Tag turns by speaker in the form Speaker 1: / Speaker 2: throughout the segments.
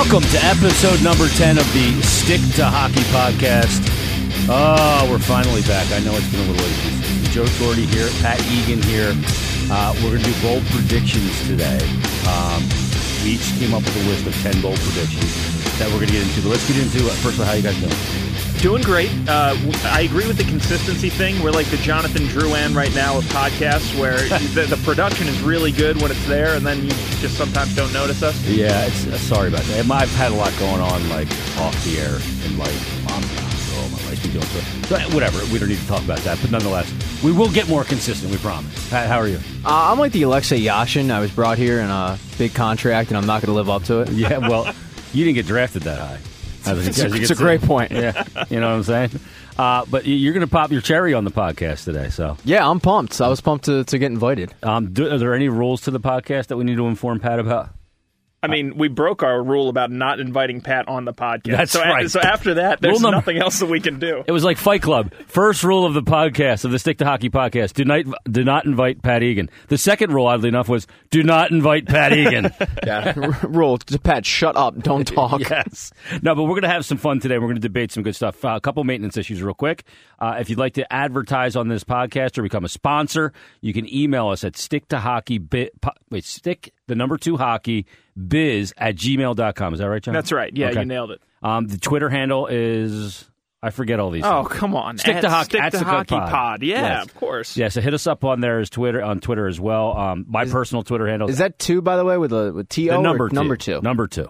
Speaker 1: Welcome to episode number 10 of the Stick to Hockey podcast. Oh, we're finally back. I know it's been a little late. Joe Shorty here, Pat Egan here. Uh, we're going to do bold predictions today. Um, we each came up with a list of 10 bold predictions that we're going to get into. But let's get into it. First of all, how you guys doing?
Speaker 2: Doing great. Uh, I agree with the consistency thing. We're like the Jonathan Drouin right now of podcasts, where the, the, production is really good when it's there, and then you just sometimes don't notice us.
Speaker 1: Yeah, it's uh, sorry about that. I've had a lot going on, like off the air, and like mom's in the hospital, my life's been doing so. so. Whatever. We don't need to talk about that, but nonetheless, we will get more consistent. We promise. Pat, how are you?
Speaker 3: Uh, I'm like the Alexei Yashin. I was brought here in a big contract, and I'm not going to live up to it.
Speaker 1: Yeah, well, you didn't get drafted that high.
Speaker 3: It's, a, it's a great point.
Speaker 1: Yeah, you know what I'm saying. Uh, but you're going to pop your cherry on the podcast today, so
Speaker 3: yeah, I'm pumped. I was pumped to, to get invited.
Speaker 1: Um, do, are there any rules to the podcast that we need to inform Pat about?
Speaker 2: I mean, we broke our rule about not inviting Pat on the podcast.
Speaker 1: That's
Speaker 2: so,
Speaker 1: right.
Speaker 2: so after that, there's number, nothing else that we can do.
Speaker 1: It was like Fight Club. First rule of the podcast, of the Stick to Hockey podcast, do not, do not invite Pat Egan. The second rule, oddly enough, was do not invite Pat Egan.
Speaker 3: yeah. rule, Pat, shut up. Don't talk.
Speaker 1: yes. No, but we're going to have some fun today. We're going to debate some good stuff. Uh, a couple maintenance issues real quick. Uh, if you'd like to advertise on this podcast or become a sponsor, you can email us at stick to hockey bit, wait, stick the number two hockey biz at gmail.com. Is that right, John?
Speaker 2: That's right. Yeah, okay. you nailed it.
Speaker 1: Um, the Twitter handle is. I forget all these.
Speaker 2: Oh,
Speaker 1: things.
Speaker 2: come on!
Speaker 1: Stick
Speaker 2: at,
Speaker 1: to hockey.
Speaker 2: Stick to hockey pod. pod. Yeah, yes. of course.
Speaker 1: Yeah, so hit us up on there as Twitter on Twitter as well. Um, my is, personal Twitter handle
Speaker 3: is that two by the way with a with T O
Speaker 1: number two.
Speaker 3: number two
Speaker 1: number two.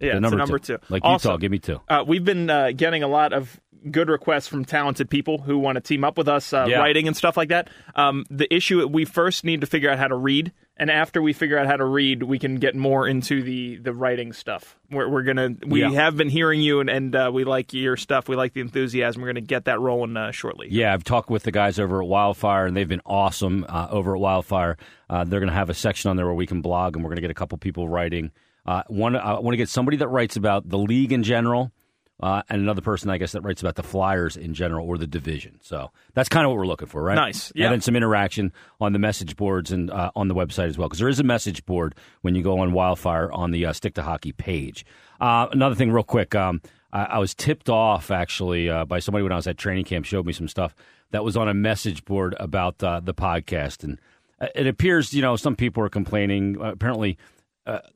Speaker 2: Yeah,
Speaker 1: the number,
Speaker 2: number
Speaker 1: two.
Speaker 2: two.
Speaker 1: Like
Speaker 2: also,
Speaker 1: Utah, give me two.
Speaker 2: Uh, we've been uh, getting a lot of good requests from talented people who want to team up with us, uh,
Speaker 1: yeah.
Speaker 2: writing and stuff like that. Um, the issue we first need to figure out how to read, and after we figure out how to read, we can get more into the the writing stuff. We're, we're gonna we
Speaker 1: Yeah.
Speaker 2: have been hearing you, and, and uh, we like your stuff. We like the enthusiasm. We're gonna get that rolling uh, shortly.
Speaker 1: Yeah, I've talked with the guys over at Wildfire, and they've been awesome uh, over at Wildfire. Uh, they're going to have a section on there where we can blog, and we're going to get a couple people writing. Uh, one, I want to get somebody that writes about the league in general, uh, and another person, I guess, that writes about the Flyers in general or the division. So that's kind of what we're looking for, right?
Speaker 2: Nice, yeah.
Speaker 1: And then some interaction on the message boards and uh, on the website as well, because there is a message board when you go on Wildfire on the uh, Stick to Hockey page. Uh, another thing, real quick, um, I, I was tipped off actually uh, by somebody when I was at training camp, showed me some stuff that was on a message board about uh, the podcast, and it appears, you know, some people are complaining. apparently,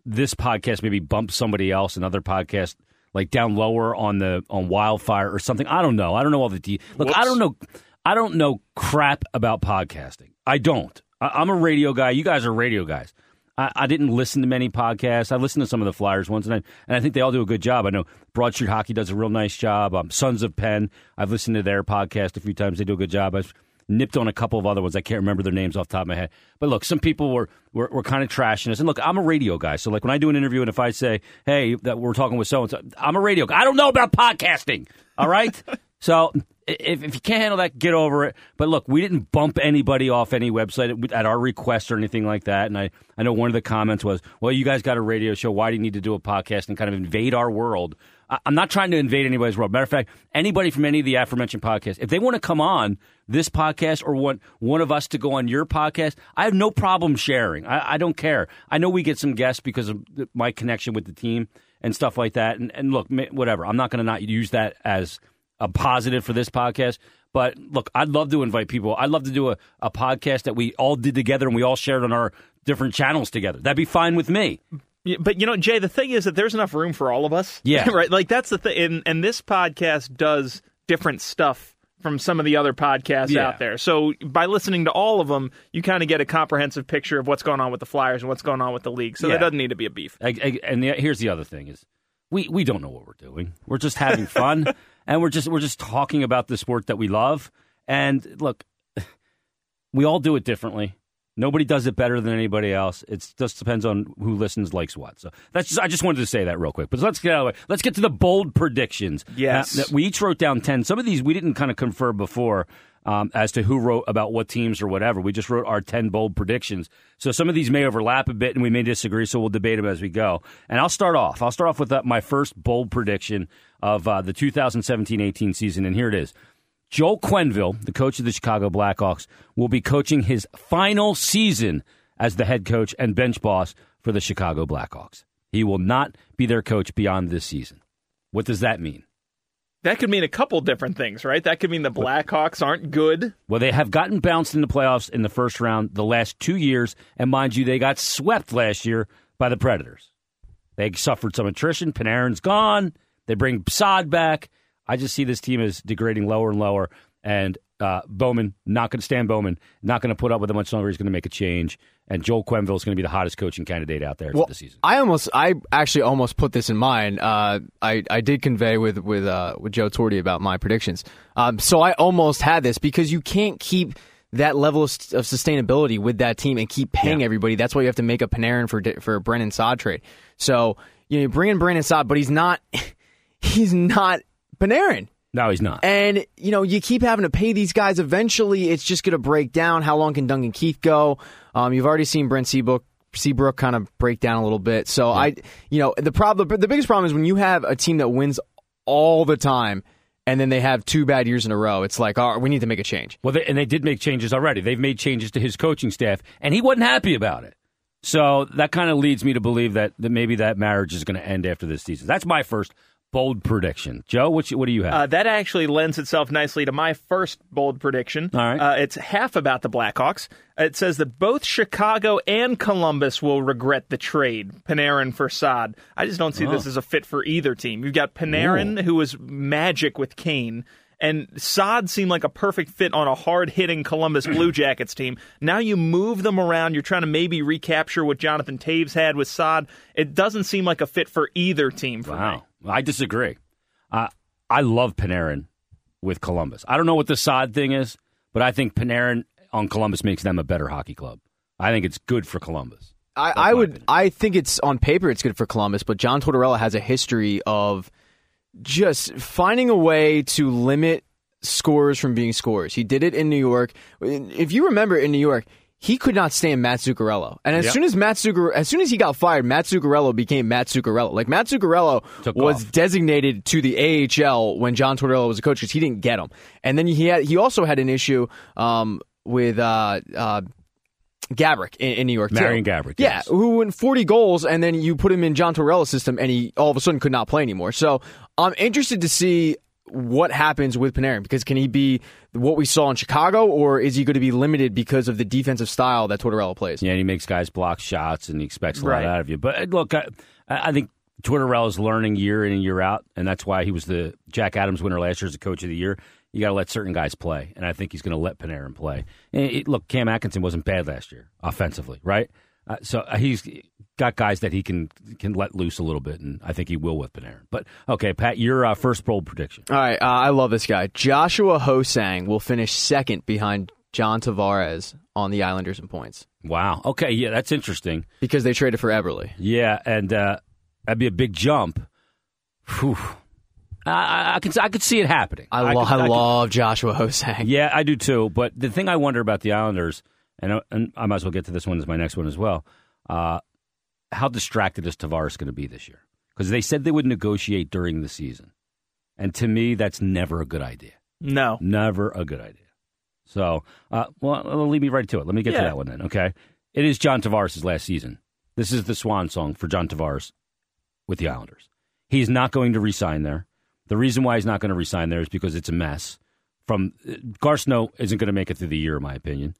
Speaker 1: this podcast maybe bumped somebody else, another podcast like down lower on the on wildfire or something. I don't know. I don't know all the de- look.
Speaker 2: Whoops.
Speaker 1: I don't know. I don't know crap about podcasting. I don't. I, am a radio guy. You guys are radio guys. I, I, didn't listen to many podcasts. I listened to some of the Flyers ones, and I, and I think they all do a good job. I know Broad Street Hockey does a real nice job. Um, Sons of Penn. I've listened to their podcast a few times. They do a good job. I've nipped on a couple of other ones. I can't remember their names off the top of my head. But look, some people were, were, were kind of trashing us. And look, I'm a radio guy. So like when I do an interview and if I say, hey, that we're talking with so and so, I'm a radio guy. I don't know about podcasting. All right? so if, if you can't handle that, get over it. But look, we didn't bump anybody off any website at our request or anything like that. And I, I know one of the comments was, well, you guys got a radio show. Why do you need to do a podcast and kind of invade our world? I'm not trying to invade anybody's world. Matter of fact, anybody from any of the aforementioned podcasts, if they want to come on this podcast or want one of us to go on your podcast, I have no problem sharing. I, I don't care. I know we get some guests because of my connection with the team and stuff like that. And, and look, whatever. I'm not going to not use that as a positive for this podcast. But look, I'd love to invite people. I'd love to do a, a podcast that we all did together and we all shared on our different channels together. That'd be fine with me.
Speaker 2: But you know, Jay, the thing is that there's enough room for all of us.
Speaker 1: Yeah.
Speaker 2: right. Like that's the thing. And, and this podcast does different stuff from some of the other podcasts
Speaker 1: Yeah.
Speaker 2: out there. So by listening to all of them, you kind of get a comprehensive picture of what's going on with the Flyers and what's going on with the league. So
Speaker 1: Yeah.
Speaker 2: there doesn't need to be a beef.
Speaker 1: I, I, and the, here's the other thing is we, we don't know what we're doing. We're just having fun and we're just we're just talking about the sport that we love. And look, we all do it differently. Nobody does it better than anybody else. It just depends on who listens, likes what. So that's just, I just wanted to say that real quick. But let's get out of the way. Let's get to the bold predictions.
Speaker 2: Yes.
Speaker 1: Now, we each wrote down ten. Some of these we didn't kind of confer before um, as to who wrote about what teams or whatever. We just wrote our ten bold predictions. So some of these may overlap a bit, and we may disagree. So we'll debate them as we go. And I'll start off. I'll start off with uh, my first bold prediction of uh, the 2017-18 season, and here it is. Joel Quenneville, the coach of the Chicago Blackhawks, will be coaching his final season as the head coach and bench boss for the Chicago Blackhawks. He will not be their coach beyond this season. What does that mean?
Speaker 2: That could mean a couple different things, right? That could mean the Blackhawks aren't good.
Speaker 1: Well, they have gotten bounced in the playoffs in the first round the last two years, and mind you, they got swept last year by the Predators. They suffered some attrition. Panarin's gone. They bring Saad back. I just see this team as degrading lower and lower. And uh, Bowman, not going to stand Bowman, not going to put up with it much longer. He's going to make a change. And Joel Quenneville is going to be the hottest coaching candidate out there
Speaker 3: well,
Speaker 1: the season.
Speaker 3: I almost, I actually almost put this in mind. Uh, I, I did convey with with uh, with Joe Torti about my predictions. Um, so I almost had this because you can't keep that level of, of sustainability with that team and keep paying yeah. everybody. That's why you have to make a Panarin for for a Brandon Saad trade. So you know, you bring in Brandon Saad, but he's not he's not Panarin.
Speaker 1: No, he's not.
Speaker 3: And, you know, you keep having to pay these guys. Eventually, it's just going to break down. How long can Duncan Keith go? Um, you've already seen Brent Seabrook, Seabrook kind of break down a little bit. So, yeah. I, you know, the problem, the biggest problem is when you have a team that wins all the time and then they have two bad years in a row. It's like, oh, we need to make a change.
Speaker 1: Well, they, and they did make changes already. They've made changes to his coaching staff, and he wasn't happy about it. So that kind of leads me to believe that, that maybe that marriage is going to end after this season. That's my first bold prediction. Joe, what, you, what do you have?
Speaker 2: Uh, that actually lends itself nicely to my first bold prediction.
Speaker 1: All right.
Speaker 2: Uh, it's half about the Blackhawks. It says that both Chicago and Columbus will regret the trade, Panarin for Saad. I just don't see oh. this as a fit for either team. You've got Panarin, Ooh. who was magic with Kane, and Saad seemed like a perfect fit on a hard hitting Columbus Blue Jackets team. Now you move them around. You're trying to maybe recapture what Jonathan Toews had with Saad. It doesn't seem like a fit for either team for
Speaker 1: wow.
Speaker 2: me.
Speaker 1: I disagree. Uh, I love Panarin with Columbus. I don't know what the Saad thing is, but I think Panarin on Columbus makes them a better hockey club. I think it's good for Columbus.
Speaker 3: I, I would. Opinion. I think it's on paper it's good for Columbus, but John Tortorella has a history of just finding a way to limit scores from being scores. He did it in New York. If you remember in New York, he could not stand Matt Zuccarello. And as yep. soon as Matt Zuccarello, as soon as he got fired, Matt Zuccarello became Matt Zuccarello. Like Matt Zuccarello Took was off. designated to the AHL when John Tortorella was a coach because he didn't get him. And then he had he also had an issue um, with uh, uh, Gaborik in, in, New York.
Speaker 1: Marian Gaborik.
Speaker 3: Yeah,
Speaker 1: yes.
Speaker 3: who went 40 goals, and then you put him in John Tortorella's system, and he all of a sudden could not play anymore. So I'm interested to see what happens with Panarin because can he be what we saw in Chicago or is he going to be limited because of the defensive style that Tortorella plays?
Speaker 1: Yeah, he makes guys block shots and he expects a right. lot out of you. But uh, look, I, I think Tortorella's learning year in and year out, and that's why he was the Jack Adams winner last year as a coach of the year. You got to let certain guys play, and I think he's going to let Panarin play. It, look, Cam Atkinson wasn't bad last year offensively, right? Uh, so uh, he's got guys that he can can let loose a little bit, and I think he will with Panarin. But okay, Pat, your uh, first bold prediction.
Speaker 3: All right, uh, I love this guy. Joshua Ho-Sang will finish second behind John Tavares on the Islanders in points.
Speaker 1: Wow. Okay, yeah, that's interesting
Speaker 3: because they traded for Eberle.
Speaker 1: Yeah, and uh, that'd be a big jump. Whew. I, I, can I could see it happening.
Speaker 3: I, lo- I, could, I love could, Joshua Ho-Sang.
Speaker 1: Yeah, I do too. But the thing I wonder about the Islanders and, uh, and I might as well get to this one as my next one as well. Uh, how distracted is Tavares going to be this year? Because they said they would negotiate during the season. And to me, that's never a good idea.
Speaker 2: No.
Speaker 1: Never a good idea. So, uh, well, lead me right to it. Let me get yeah. to that one then, okay? It is John Tavares' last season. This is the swan song for John Tavares with the Islanders. He's not going to resign there. The reason why he's not going to resign there is because it's a mess. From uh, Garth Snow isn't going to make it through the year, in my opinion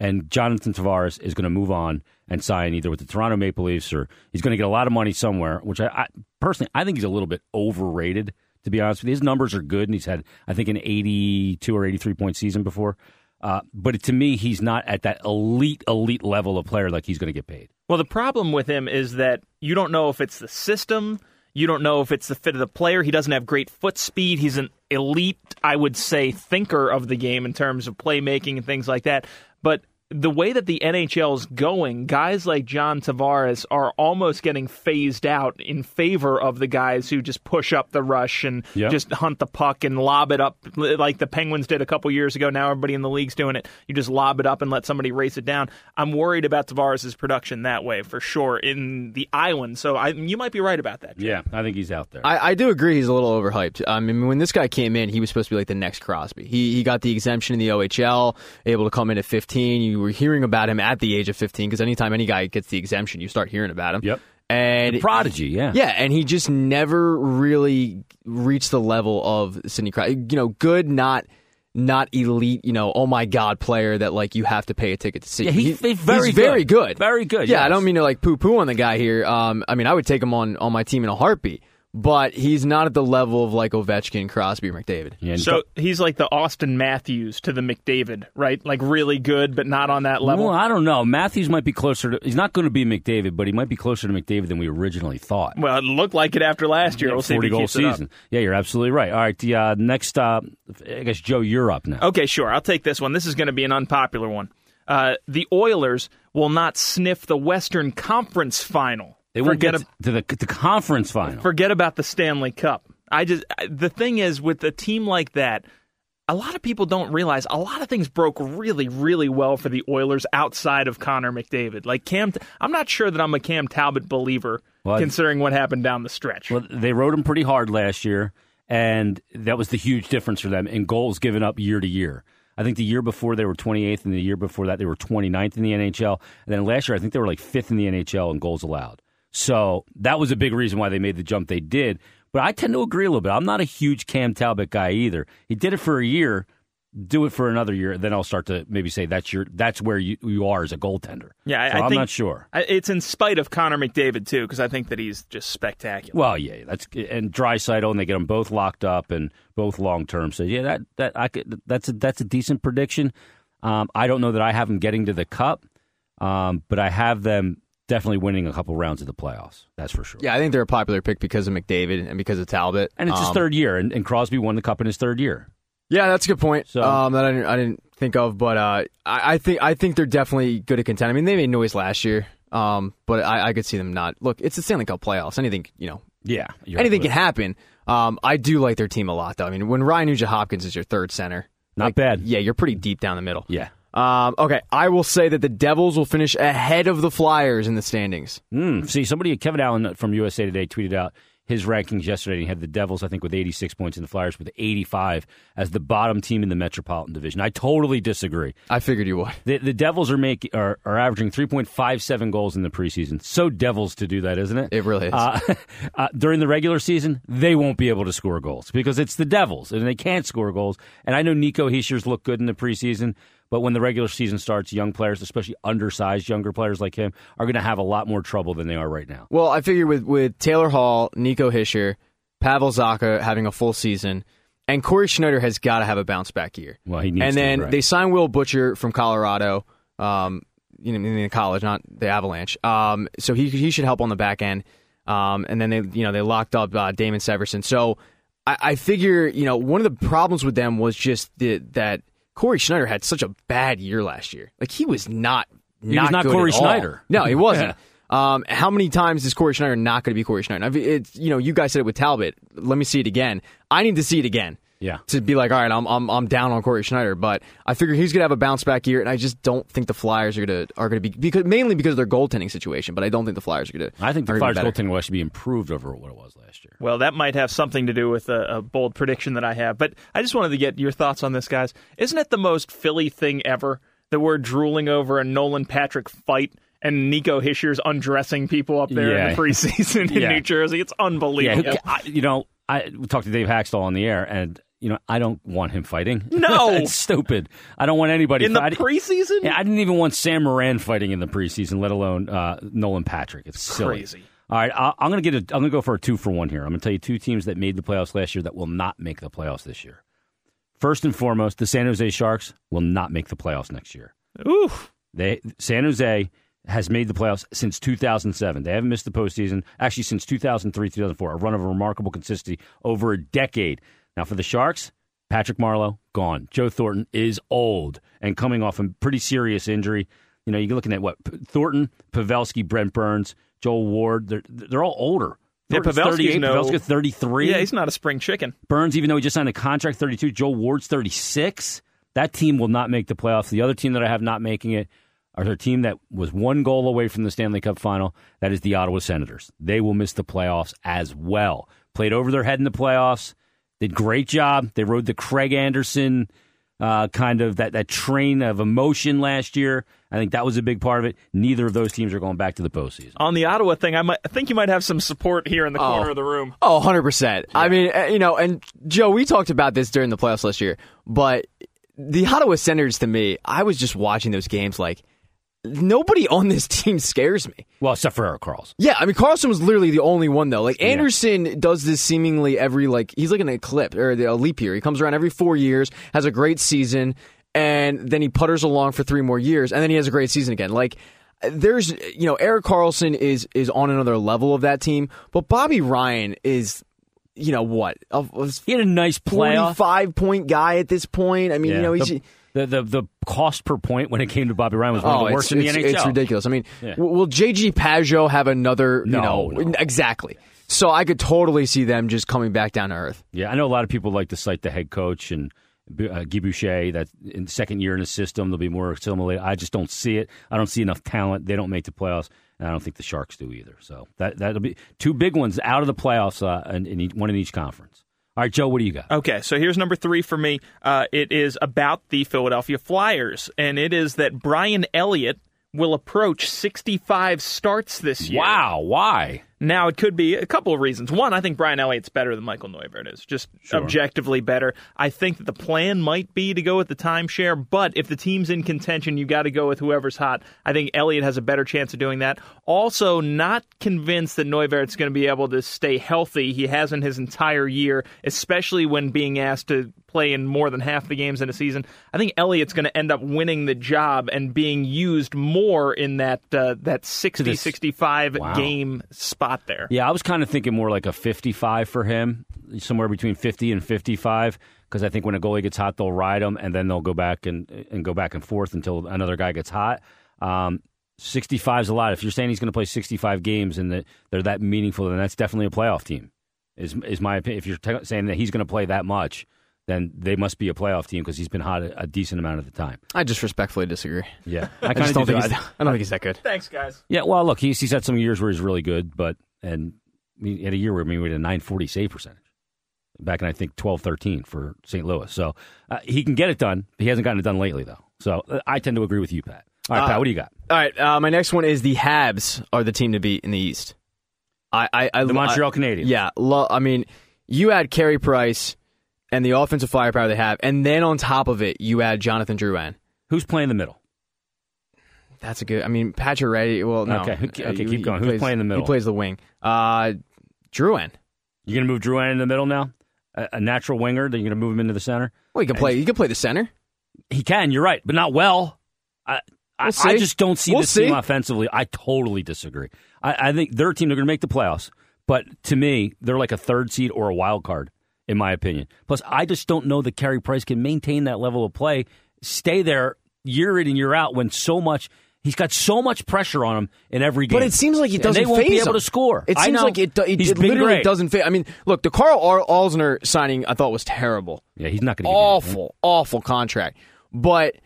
Speaker 1: and Jonathan Tavares is going to move on and sign either with the Toronto Maple Leafs or he's going to get a lot of money somewhere. Which I, I personally I think he's a little bit overrated. To be honest with you, his numbers are good, and he's had I think an eighty-two or eighty-three point season before. Uh, but to me, he's not at that elite elite level of player like he's going to get paid.
Speaker 2: Well, the problem with him is that you don't know if it's the system. You don't know if it's the fit of the player. He doesn't have great foot speed. He's an elite, I would say, thinker of the game in terms of playmaking and things like that. But the way that the NHL is going, guys like John Tavares are almost getting phased out in favor of the guys who just push up the rush and yep. just hunt the puck and lob it up like the Penguins did a couple years ago. Now everybody in the league's doing it. You just lob it up and let somebody race it down. I'm worried about Tavares' production that way for sure in the island. So I, you might be right about that.
Speaker 1: Yeah, I think he's out there.
Speaker 3: I, I, do agree he's a little overhyped. I mean, when this guy came in, he was supposed to be like the next Crosby. He he got the exemption in the OHL, able to come in at 15. You were hearing about him at the age of 15 because anytime any guy gets the exemption, you start hearing about him.
Speaker 1: Yep.
Speaker 3: and
Speaker 1: Prodigy, yeah.
Speaker 3: yeah, and he just never really reached the level of Sidney Crosby. You know, good, not not elite. You know, oh my god, player that like you have to pay a ticket to see.
Speaker 1: Yeah, he- he's very
Speaker 3: he's very
Speaker 1: good.
Speaker 3: good,
Speaker 1: Very good,
Speaker 3: Yeah, I don't mean to like poo poo on the guy here. Um, I mean, I would take him on on my team in a heartbeat, but he's not at the level of like Ovechkin, Crosby, or McDavid.
Speaker 1: Yeah,
Speaker 2: So he's like the Auston Matthews to the McDavid, right? Like really good, but not on that level.
Speaker 1: Well, I don't know. Matthews might be closer to. He's not going to be McDavid, but he might be closer to McDavid than we originally thought.
Speaker 2: Well, it looked like it after last year.
Speaker 1: Yeah,
Speaker 2: we'll see if
Speaker 1: Forty
Speaker 2: he
Speaker 1: goal
Speaker 2: keeps it up.
Speaker 1: season. Yeah, you're absolutely right. All right, the uh, next. Uh, I guess Joe, you're up now.
Speaker 2: Okay, sure. I'll take this one. This is going to be an unpopular one. Uh, the Oilers will not sniff the Western Conference Final.
Speaker 1: They won't
Speaker 2: forget
Speaker 1: get to the, the conference final.
Speaker 2: forget about the Stanley Cup. I just the thing is with a team like that, a lot of people don't realize a lot of things broke really, really well for the Oilers outside of Connor McDavid. Like Cam, I'm not sure that I'm a Cam Talbot believer,
Speaker 1: Well,
Speaker 2: considering what happened down the stretch.
Speaker 1: Well, they rode him pretty hard last year, and that was the huge difference for them in goals given up year to year. I think the year before they were 28th, and the year before that they were 29th in the NHL. And then last year, I think they were like fifth in the NHL in goals allowed. So that was a big reason why they made the jump they did. But I tend to agree a little bit. I'm not a huge Cam Talbot guy either. He did it for a year. Do it for another year, then I'll start to maybe say that's your that's where you, you are as a goaltender.
Speaker 2: yeah, I,
Speaker 1: So
Speaker 2: I
Speaker 1: I'm
Speaker 2: think
Speaker 1: not sure.
Speaker 2: It's in spite of Connor McDavid too, because I think that he's just spectacular.
Speaker 1: Well, yeah, that's and Draisaitl, and they get them both locked up and both long term. So yeah, that that I could that's a that's a decent prediction. Um, I don't know that I have them getting to the cup, um, but I have them definitely winning a couple rounds of the playoffs. That's for sure.
Speaker 3: Yeah, I think they're a popular pick because of McDavid and because of Talbot.
Speaker 1: and it's his
Speaker 3: Um,
Speaker 1: third year, and, and Crosby won the cup in his third year.
Speaker 3: Yeah, that's a good point.
Speaker 1: So-
Speaker 3: um, that I didn't, I didn't think of, but uh, I, I think I think they're definitely good at contend. I mean, they made noise last year, um, but I, I could see them not. Look, it's the Stanley Cup playoffs. Anything you know,
Speaker 1: Yeah,
Speaker 3: anything
Speaker 1: right.
Speaker 3: can happen. Um, I do like their team a lot, though. I mean, when Ryan Nugent Hopkins is your third center,
Speaker 1: Not
Speaker 3: like,
Speaker 1: bad.
Speaker 3: Yeah, you're pretty deep down the middle.
Speaker 1: Yeah.
Speaker 3: Um, okay, I will say that the Devils will finish ahead of the Flyers in the standings.
Speaker 1: Mm, see, somebody, Kevin Allen from USA Today, tweeted out his rankings yesterday. He had the Devils, I think, with 86 points, and the Flyers with 85 as the bottom team in the Metropolitan Division. I totally disagree.
Speaker 3: I figured you would.
Speaker 1: The, the Devils are making are, are averaging 3.57 goals in the preseason. So Devils to do that, isn't it?
Speaker 3: It really is.
Speaker 1: Uh, uh, during the regular season, they won't be able to score goals because it's the Devils and they can't score goals. And I know Nico Hischier's look good in the preseason, but when the regular season starts, young players, especially undersized younger players like him, are going to have a lot more trouble than they are right now.
Speaker 3: Well, I figure with, with Taylor Hall, Nico Hischier, Pavel Zacha having a full season, and Cory Schneider has got to have a bounce back year.
Speaker 1: Well, he needs
Speaker 3: and
Speaker 1: to,
Speaker 3: then
Speaker 1: right.
Speaker 3: they sign Will Butcher from Colorado, um, you know, in college, not the Avalanche. Um, so he he should help on the back end. Um, and then they you know they locked up uh, Damon Severson. So I, I figure you know one of the problems with them was just the, that Cory Schneider had such a bad year last year. Like he was not.
Speaker 1: He was not Cory
Speaker 3: at all.
Speaker 1: Schneider.
Speaker 3: No, he wasn't. Um, how many times is Cory Schneider not going to be Cory Schneider? It's you know you guys said it with Talbot. Let me see it again. I need to see it again
Speaker 1: Yeah.
Speaker 3: to be like, all right, I'm I'm I'm down on Cory Schneider, but I figure he's gonna have a bounce back year, and I just don't think the Flyers are gonna are gonna be because mainly because of their goaltending situation, but I don't think the Flyers are gonna.
Speaker 1: I think the Flyers goaltending will actually be improved over what it was last year.
Speaker 2: Well, that might have something to do with a, a bold prediction that I have. But I just wanted to get your thoughts on this, guys. Isn't it the most Philly thing ever that we're drooling over a Nolan Patrick fight and Nico Hischier's undressing people up there in the preseason in
Speaker 1: Yeah.
Speaker 2: New Jersey? It's unbelievable.
Speaker 1: who- I, you know, I talked to Dave Hakstol on the air, and you know, I don't want him fighting.
Speaker 2: No.
Speaker 1: it's stupid. I don't want anybody
Speaker 2: in the preseason?
Speaker 1: Yeah, I didn't even want Sam Morin fighting in the preseason, let alone uh, Nolan Patrick. It's silly.
Speaker 2: Crazy.
Speaker 1: All right, I, I'm going to get. A, I'm going to go for a two for one here. I'm going to tell you two teams that made the playoffs last year that will not make the playoffs this year. First and foremost, the San Jose Sharks will not make the playoffs next year.
Speaker 2: Oof.
Speaker 1: They San Jose has made the playoffs since 2007. They haven't missed the postseason actually since 2003, 2004. A run of remarkable consistency over a decade. Now for the Sharks, Patrick Marleau gone. Joe Thornton is old and coming off a pretty serious injury. You know, you're looking at what Thornton, Pavelski, Brent Burns, Joel Ward. They're they're all older.
Speaker 2: Yeah, Pavelski's
Speaker 1: 38,
Speaker 2: no-
Speaker 1: Pavelski's 33.
Speaker 2: Yeah, he's not a spring chicken.
Speaker 1: Burns, even though he just signed a contract, 32. Joel Ward's 36. That team will not make the playoffs. The other team that I have not making it are their team that was one goal away from the Stanley Cup final. That is the Ottawa Senators. They will miss the playoffs as well. Played over their head in the playoffs. Did great job. They rode the Craig Anderson uh, kind of that, that train of emotion last year. I think that was a big part of it. Neither of those teams are going back to the postseason.
Speaker 2: On the Ottawa thing, I, might, I think you might have some support here in the corner of the room.
Speaker 3: Oh, 100%. I mean, uh, you know, and Joe, we talked about this during the playoffs last year, but the Ottawa Senators, to me, I was just watching those games like nobody on this team scares me.
Speaker 1: Well, except for Erik Karlsson.
Speaker 3: Yeah, I mean Karlsson was literally the only one though. Like Anderson does this seemingly every like he's like an eclipse or a leap year. He comes around every four years, has a great season, and then he putters along for three more years, and then he has a great season again. Like there's you know Erik Karlsson is is on another level of that team, but Bobby Ryan is you know what? A,
Speaker 1: he had a nice playoff.
Speaker 3: five point guy at this point. I mean,
Speaker 1: Yeah.
Speaker 3: you know, he's
Speaker 1: The- the, the the cost per point when it came to Bobby Ryan was one of
Speaker 3: oh,
Speaker 1: the worst in the NHL.
Speaker 3: it's ridiculous. I mean,
Speaker 1: Yeah.
Speaker 3: will JG Pageau have another? You
Speaker 1: No,
Speaker 3: know,
Speaker 1: no.
Speaker 3: exactly. So I could totally see them just coming back down to earth.
Speaker 1: Yeah, I know a lot of people like to cite the head coach and uh, Guy Boucher that in second year in the system they'll be more assimilated. I just don't see it. I don't see enough talent. They don't make the playoffs, and I don't think the Sharks do either. So that that'll be two big ones out of the playoffs, uh, in each, one in each conference. All right, Joe, what do you got?
Speaker 2: Okay, so here's number three for me. Uh, it is about the Philadelphia Flyers, and it is that Brian Elliott will approach 65 starts this year.
Speaker 1: Wow, why?
Speaker 2: Now, it could be a couple of reasons. One, I think Brian Elliott's better than Michael Neuvirth is, just objectively better. I think that the plan might be to go with the timeshare, but if the team's in contention, you've got to go with whoever's hot. I think Elliott has a better chance of doing that. Also, not convinced that Neuvirth's going to be able to stay healthy. He hasn't his entire year, especially when being asked to play in more than half the games in a season. I think Elliott's going to end up winning the job and being used more in that uh, that 60
Speaker 1: this-
Speaker 2: 65
Speaker 1: Wow.
Speaker 2: game spot there.
Speaker 1: Yeah, I was kind of thinking more like a 55 for him, somewhere between 50 and 55, because I think when a goalie gets hot, they'll ride him, and then they'll go back and and go back and forth until another guy gets hot. Um, 65 is a lot. If you're saying he's going to play 65 games and that they're that meaningful, then that's definitely a playoff team. Is is my opinion? If you're t- saying that he's going to play that much, then they must be a playoff team because he's been hot a, a decent amount of the time.
Speaker 3: I just respectfully disagree.
Speaker 1: Yeah, I
Speaker 3: I just don't think
Speaker 1: I-
Speaker 3: he's, I don't think he's that good.
Speaker 2: Thanks, guys.
Speaker 1: Yeah, well, look, he's he's had some years where he's really good, but and he had a year where I mean, we had a 940 save percentage back in I think 12, 13 for St. Louis. So uh, he can get it done. He hasn't gotten it done lately though. So uh, I tend to agree with you, Pat. All right,
Speaker 3: Uh,
Speaker 1: Pat, what do you got?
Speaker 3: All right, uh, my next one is the Habs are the team to beat in the East. I, I, I
Speaker 1: The Montreal
Speaker 3: I-
Speaker 1: Canadiens.
Speaker 3: Yeah, lo- I mean, you add Carey Price and the offensive firepower they have, and then on top of it, you add Jonathan Drouin.
Speaker 1: Who's playing the middle?
Speaker 3: That's a good. I mean, Patrick Reddy. Well, no.
Speaker 1: Okay, okay,
Speaker 3: Uh,
Speaker 1: keep
Speaker 3: he-
Speaker 1: going.
Speaker 3: he
Speaker 1: Who's
Speaker 3: plays-
Speaker 1: playing the middle?
Speaker 3: He plays the wing. Uh, Drouin.
Speaker 1: You're going to move Drouin the middle now? A, a natural winger, then you're going to move him into the center?
Speaker 3: Well, he can play. He can play the center.
Speaker 1: He can, you're right, but not well. I, I,
Speaker 3: We'll see.
Speaker 1: I just don't see
Speaker 3: We'll
Speaker 1: this team offensively. I totally disagree. I, I think their team, they're going to make the playoffs, but to me, they're like a third seed or a wild card, in my opinion. Plus, I just don't know that Carey Price can maintain that level of play, stay there year in and year out when so much. He's got so much pressure on him in every game.
Speaker 3: But it seems like
Speaker 1: he
Speaker 3: doesn't
Speaker 1: they won't be able
Speaker 3: him.
Speaker 1: to score.
Speaker 3: It seems like it, it, it literally doesn't fit. I mean, look, the Carl Ar- Alzner signing I thought was terrible.
Speaker 1: Yeah, he's not going to
Speaker 3: Awful, awful contract. But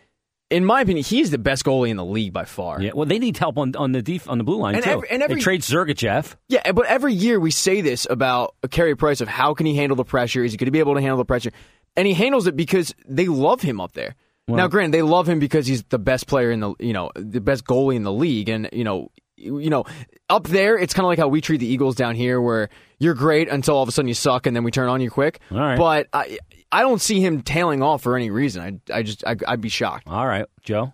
Speaker 3: in my opinion, he's the best goalie in the league by far.
Speaker 1: Yeah, well, they need help on on the def- on the blue line
Speaker 3: And
Speaker 1: too.
Speaker 3: every- and every-
Speaker 1: they trade Sergachev.
Speaker 3: Yeah, but every year we say this about Carey Price of how can he handle the pressure? Is he going to be able to handle the pressure? And he handles it because they love him up there. now, granted, they love him because he's the best player in the you know the best goalie in the league, and you know you know up there it's kind of like how we treat the Eagles down here, where you're great until all of a sudden you suck, and then we turn on you quick.
Speaker 1: All right.
Speaker 3: But I I don't see him tailing off for any reason. I I just I, I'd be shocked.
Speaker 1: All right, Joe,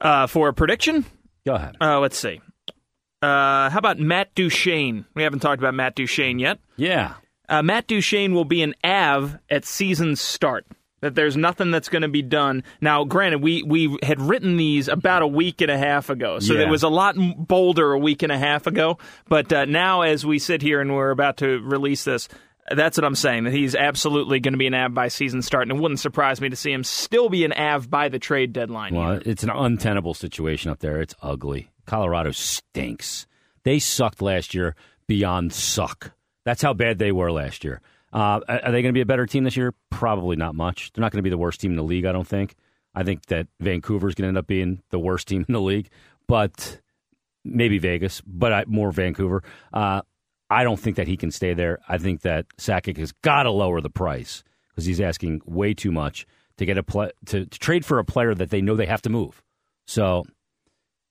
Speaker 2: Uh, for a prediction,
Speaker 1: go ahead.
Speaker 2: uh, let's see. Uh, how about Matt Duchene? We haven't talked about Matt Duchene yet.
Speaker 1: Yeah,
Speaker 2: Uh, Matt Duchene will be an Av at season start. That there's nothing that's going to be done. Now, granted, we we had written these about a week and a half ago, so
Speaker 1: Yeah.
Speaker 2: it was a lot bolder a week and a half ago. But uh, now, as we sit here and we're about to release this, that's what I'm saying. That he's absolutely going to be an Av by season start, and it wouldn't surprise me to see him still be an Av by the trade deadline.
Speaker 1: well,
Speaker 2: either.
Speaker 1: it's an untenable situation up there. It's ugly. Colorado stinks. They sucked last year beyond suck. That's how bad they were last year. Uh, are are they going to be a better team this year? Probably not much. They're not going to be the worst team in the league. I don't think. I think that Vancouver's going to end up being the worst team in the league, but maybe Vegas, but I, more Vancouver. Uh, I don't think that he can stay there. I think that Sakic has got to lower the price because he's asking way too much to get a play, to, to trade for a player that they know they have to move. So,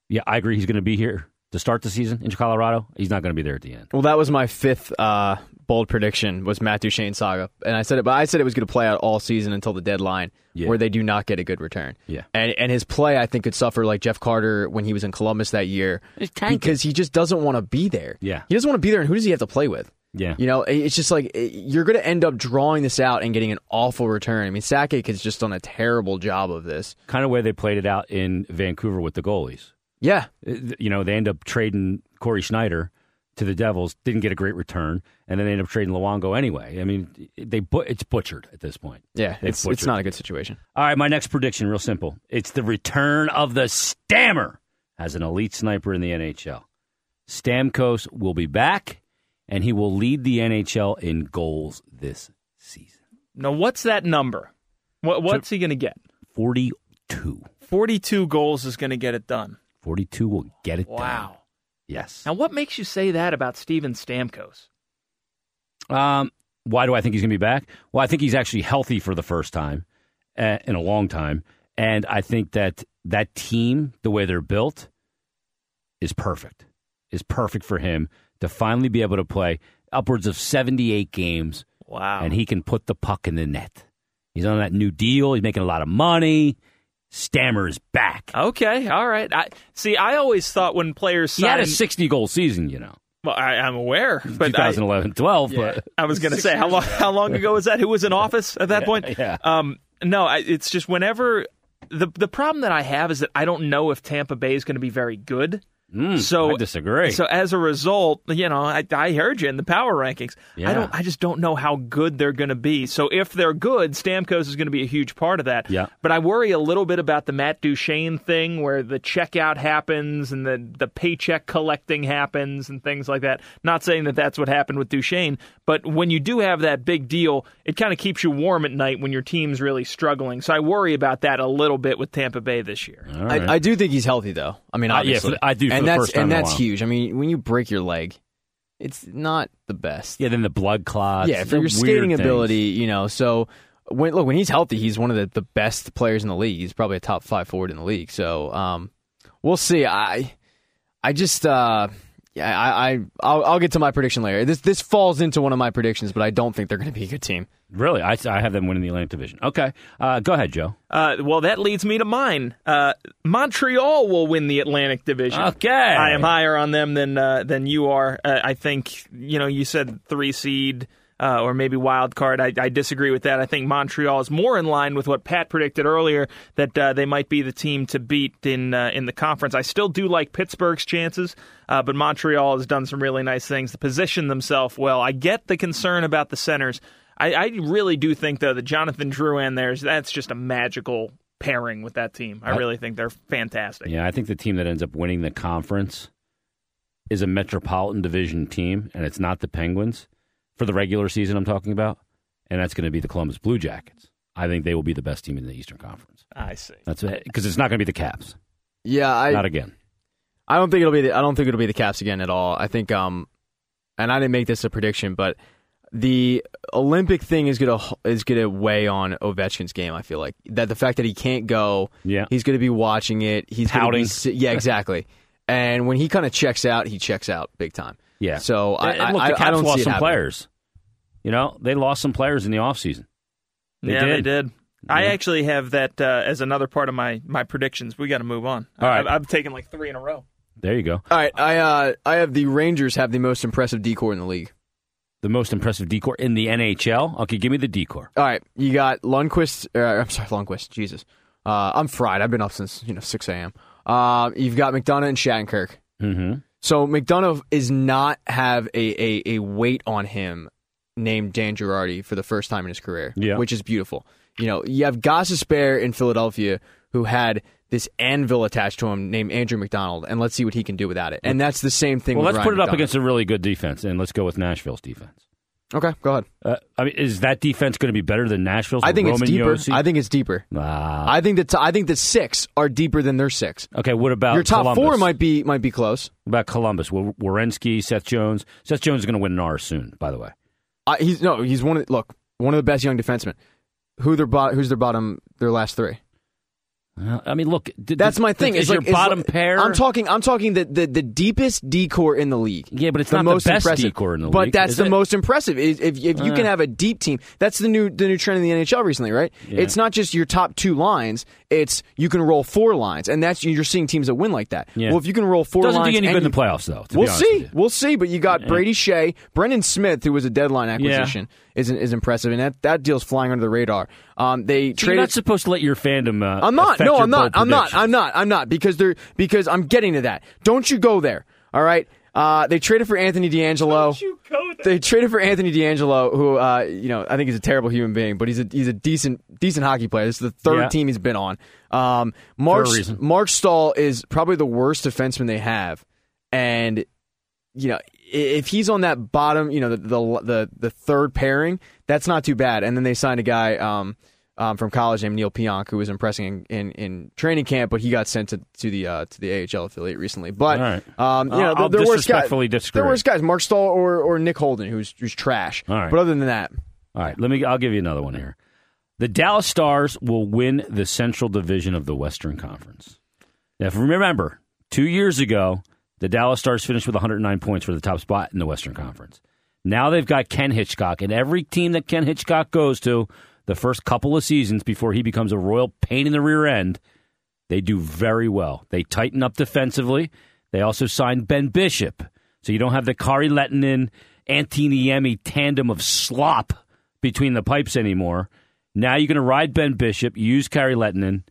Speaker 1: yeah, I agree. He's going to be here to start the season in Colorado. He's not going to be there at the end.
Speaker 3: Well, that was my fifth uh, bold prediction was Matt Duchene saga, and I said it, but I said it was going to play out all season until the deadline,
Speaker 1: Yeah.
Speaker 3: where they do not get a good return.
Speaker 1: Yeah.
Speaker 3: and and his play I think could suffer like Jeff Carter when he was in Columbus that year because he just doesn't want to be there.
Speaker 1: Yeah.
Speaker 3: he doesn't want to be there, and who does he have to play with?
Speaker 1: Yeah.
Speaker 3: You know, it's just like you're going to end up drawing this out and getting an awful return. I mean, Sakic has just done a terrible job of this.
Speaker 1: Kind of way they played it out in Vancouver with the goalies.
Speaker 3: Yeah,
Speaker 1: Uh, You know, they end up trading Cory Schneider to the Devils, didn't get a great return, and then they end up trading Luongo anyway. I mean, they bu- it's butchered at this point.
Speaker 3: yeah,
Speaker 1: They've
Speaker 3: it's it's not a good situation.
Speaker 1: All right, my next prediction, real simple. It's the return of the Stammer as an elite sniper in the NHL. Stamkos will be back, and he will lead the NHL in goals this season.
Speaker 2: Now, what's that number? What, what's he going to get?
Speaker 1: 42.
Speaker 2: 42 goals is going to get it done.
Speaker 1: 42 will get it done.
Speaker 2: Wow.
Speaker 1: Yes.
Speaker 2: Now, what makes you say that about Steven Stamkos?
Speaker 1: Um, why do I think he's going to be back? Well, I think he's actually healthy for the first time uh, in a long time, and I think that that team, the way they're built, is perfect. Is perfect for him to finally be able to play upwards of seventy-eight games,
Speaker 2: Wow.
Speaker 1: and he can put the puck in the net. He's on that new deal. He's making a lot of money. Stammer is back.
Speaker 2: okay, all right. I See, I always thought when players
Speaker 1: He had a sixty-goal season, you know,
Speaker 2: well, I, I'm aware, but I,
Speaker 1: 2011-12. But
Speaker 2: I was going to say how long how long ago was that? Who was in office at that point?
Speaker 1: yeah.
Speaker 2: Um, no, I, it's just whenever the the problem that I have is that I don't know if Tampa Bay is going to be very good.
Speaker 1: Mm,
Speaker 2: So
Speaker 1: I disagree.
Speaker 2: So as a result, you know, I, I heard you in the power rankings.
Speaker 1: Yeah.
Speaker 2: I don't. I just don't know how good they're going to be. So if they're good, Stamkos is going to be a huge part of that.
Speaker 1: Yeah.
Speaker 2: But I worry a little bit about the Matt Duchene thing, where the checkout happens and the the paycheck collecting happens and things like that. Not saying that that's what happened with Duchene, but when you do have that big deal, it kind of keeps you warm at night when your team's really struggling. So I worry about that a little bit with Tampa Bay this year.
Speaker 1: All right.
Speaker 3: I, I do think he's healthy though. I mean,
Speaker 1: Uh, yeah,
Speaker 3: obviously,
Speaker 1: I do for
Speaker 3: and that's and that's huge. I mean, when you break your leg, it's not the best.
Speaker 1: yeah, then the blood clots.
Speaker 3: yeah, for your skating
Speaker 1: things.
Speaker 3: ability, you know. So when look when he's healthy, he's one of the, the best players in the league. He's probably a top five forward in the league. So um, we'll see. I I just uh, yeah, I, I I'll, I'll get to my prediction later. This this falls into one of my predictions, but I don't think they're going to be a good team.
Speaker 1: Really, I, I have them winning the Atlantic Division. Okay, uh, go ahead, Joe.
Speaker 2: Uh, well, that leads me to mine. Uh, Montreal will win the Atlantic Division.
Speaker 1: Okay,
Speaker 2: I am higher on them than uh, than you are. Uh, I think you know you said three seed uh, or maybe wild card. I, I disagree with that. I think Montreal is more in line with what Pat predicted earlier that uh, they might be the team to beat in uh, in the conference. I still do like Pittsburgh's chances, uh, but Montreal has done some really nice things to position themselves well. I get the concern about the centers. I, I really do think though that Jonathan Drouin there's that's just a magical pairing with that team. I really think they're fantastic.
Speaker 1: Yeah, I think the team that ends up winning the conference is a Metropolitan Division team, and it's not the Penguins for the regular season. I'm talking about, and that's going to be the Columbus Blue Jackets. I think they will be the best team in the Eastern Conference.
Speaker 2: I see.
Speaker 1: That's because it's not going to be the Caps.
Speaker 3: Yeah, I
Speaker 1: not again.
Speaker 3: I don't think it'll be. The, I don't think it'll be the Caps again at all. I think, um, and I didn't make this a prediction, but the Olympic thing is gonna is gonna weigh on Ovechkin's game. I feel like that the fact that he can't go,
Speaker 1: Yeah.
Speaker 3: he's gonna be watching it. He's gonna be yeah, exactly. and when he kind of checks out, he checks out big time.
Speaker 1: Yeah.
Speaker 3: So I,
Speaker 1: And
Speaker 3: I,
Speaker 1: look,
Speaker 3: I,
Speaker 1: the Caps
Speaker 3: I don't
Speaker 1: lost
Speaker 3: see
Speaker 1: some
Speaker 3: happening.
Speaker 1: players. You know, they lost some players in the offseason. They
Speaker 2: yeah, they
Speaker 1: did.
Speaker 2: did. I actually have that uh, as another part of my my predictions. We got to move on.
Speaker 1: All right.
Speaker 2: I've, I've taken like three in a row.
Speaker 1: There you go.
Speaker 3: All right, I uh, I have the Rangers have the most impressive D corps in the league.
Speaker 1: The most impressive D corps in the NHL. Okay, give me the D corps.
Speaker 3: All right, you got Lundqvist. Uh, I'm sorry, Lundqvist. Jesus, uh, I'm fried. I've been up since you know 6 a.m. Uh, you've got McDonagh and Shattenkirk.
Speaker 1: Mm-hmm.
Speaker 3: So McDonagh is not have a, a, a weight on him named Dan Girardi for the first time in his career,
Speaker 1: Yeah.
Speaker 3: which is beautiful. You know, you have Gostisbehere in Philadelphia who had this anvil attached to him named Andrew MacDonald, and let's see what he can do without it. And that's the same thing.
Speaker 1: Well, let's
Speaker 3: Ryan
Speaker 1: put it up against a really good defense, and let's go with Nashville's defense.
Speaker 3: Okay, go ahead.
Speaker 1: Uh, I mean, is that defense going to be better than Nashville's?
Speaker 3: I think it's deeper.
Speaker 1: Josi?
Speaker 3: I think it's deeper.
Speaker 1: Ah.
Speaker 3: I think that I think the six are deeper than their six.
Speaker 1: okay, what about
Speaker 3: Your top
Speaker 1: Columbus?
Speaker 3: four might be might be close.
Speaker 1: What about Columbus? Werenski, Seth Jones. Seth Jones is going to win an R soon, by the way.
Speaker 3: I, he's no, he's one of the, look one of the best young defensemen. Who their bot? Who's their bottom? Their last three.
Speaker 1: I mean, look, d-
Speaker 3: That's my thing.
Speaker 1: Is your
Speaker 3: like-
Speaker 1: bottom
Speaker 3: like-
Speaker 1: pair?
Speaker 3: I'm talking. I'm talking the, the, the deepest D corps in the league.
Speaker 1: Yeah, but it's
Speaker 3: the
Speaker 1: not the
Speaker 3: most
Speaker 1: best
Speaker 3: impressive.
Speaker 1: D corps in the league.
Speaker 3: But that's
Speaker 1: is
Speaker 3: the
Speaker 1: it?
Speaker 3: most impressive. Is If if you can
Speaker 1: Uh.
Speaker 3: have a deep team, that's the new the new trend in the NHL recently, right? It's not just your top two lines. It's you can roll four lines, and that's you're seeing teams that win like that.
Speaker 1: Yeah.
Speaker 3: Well, if you can roll 4
Speaker 1: Doesn't
Speaker 3: lines,
Speaker 1: do you any good in the playoffs, though.
Speaker 3: We'll see.
Speaker 1: you.
Speaker 3: We'll see. But you got Brady Skjei, Brendan Smith, who was a deadline acquisition, is is impressive, and that that deal's flying under the radar. Um, they
Speaker 1: So
Speaker 3: traded.
Speaker 1: You're not supposed to let your fandom. Uh,
Speaker 3: I'm not. No, I'm not. I'm not. I'm not. I'm not because they're because I'm getting to that. Don't you go there. All right. Uh, they traded for Anthony DeAngelo.
Speaker 2: You go there.
Speaker 3: They traded for Anthony DeAngelo, who uh, you know I think he's a terrible human being, but he's a he's a decent decent hockey player. This is the third
Speaker 1: Yeah.
Speaker 3: team he's been on. Um, Mark
Speaker 1: For.
Speaker 3: Marc Staal is probably the worst defenseman they have, and you know i- if he's on that bottom, you know the the the, the third pairing, that's not too bad. And then they signed a guy. Um, um, from college named Neil Pionk, who was impressing in, in, in training camp, but he got sent to, to the uh, to the AHL affiliate recently. But
Speaker 1: right.
Speaker 3: um, you know,
Speaker 1: I'll-
Speaker 3: there were guys,
Speaker 1: disagree.
Speaker 3: There were guys, Marc Staal or, or Nick Holden, who's who's trash.
Speaker 1: All right.
Speaker 3: But other than that,
Speaker 1: All right, let me. I'll give you another one here. The Dallas Stars will win the Central Division of the Western Conference. Now, if you remember, two years ago, the Dallas Stars finished with 109 points for the top spot in the Western Conference. Now they've got Ken Hitchcock, and every team that Ken Hitchcock goes to, the first couple of seasons before he becomes a royal pain in the rear end, they do very well. They tighten up defensively. They also signed Ben Bishop, so you don't have the Kari Lehtonen, Antiniemi tandem of slop between the pipes anymore. Now you're going to ride Ben Bishop, use Kari Lehtonen.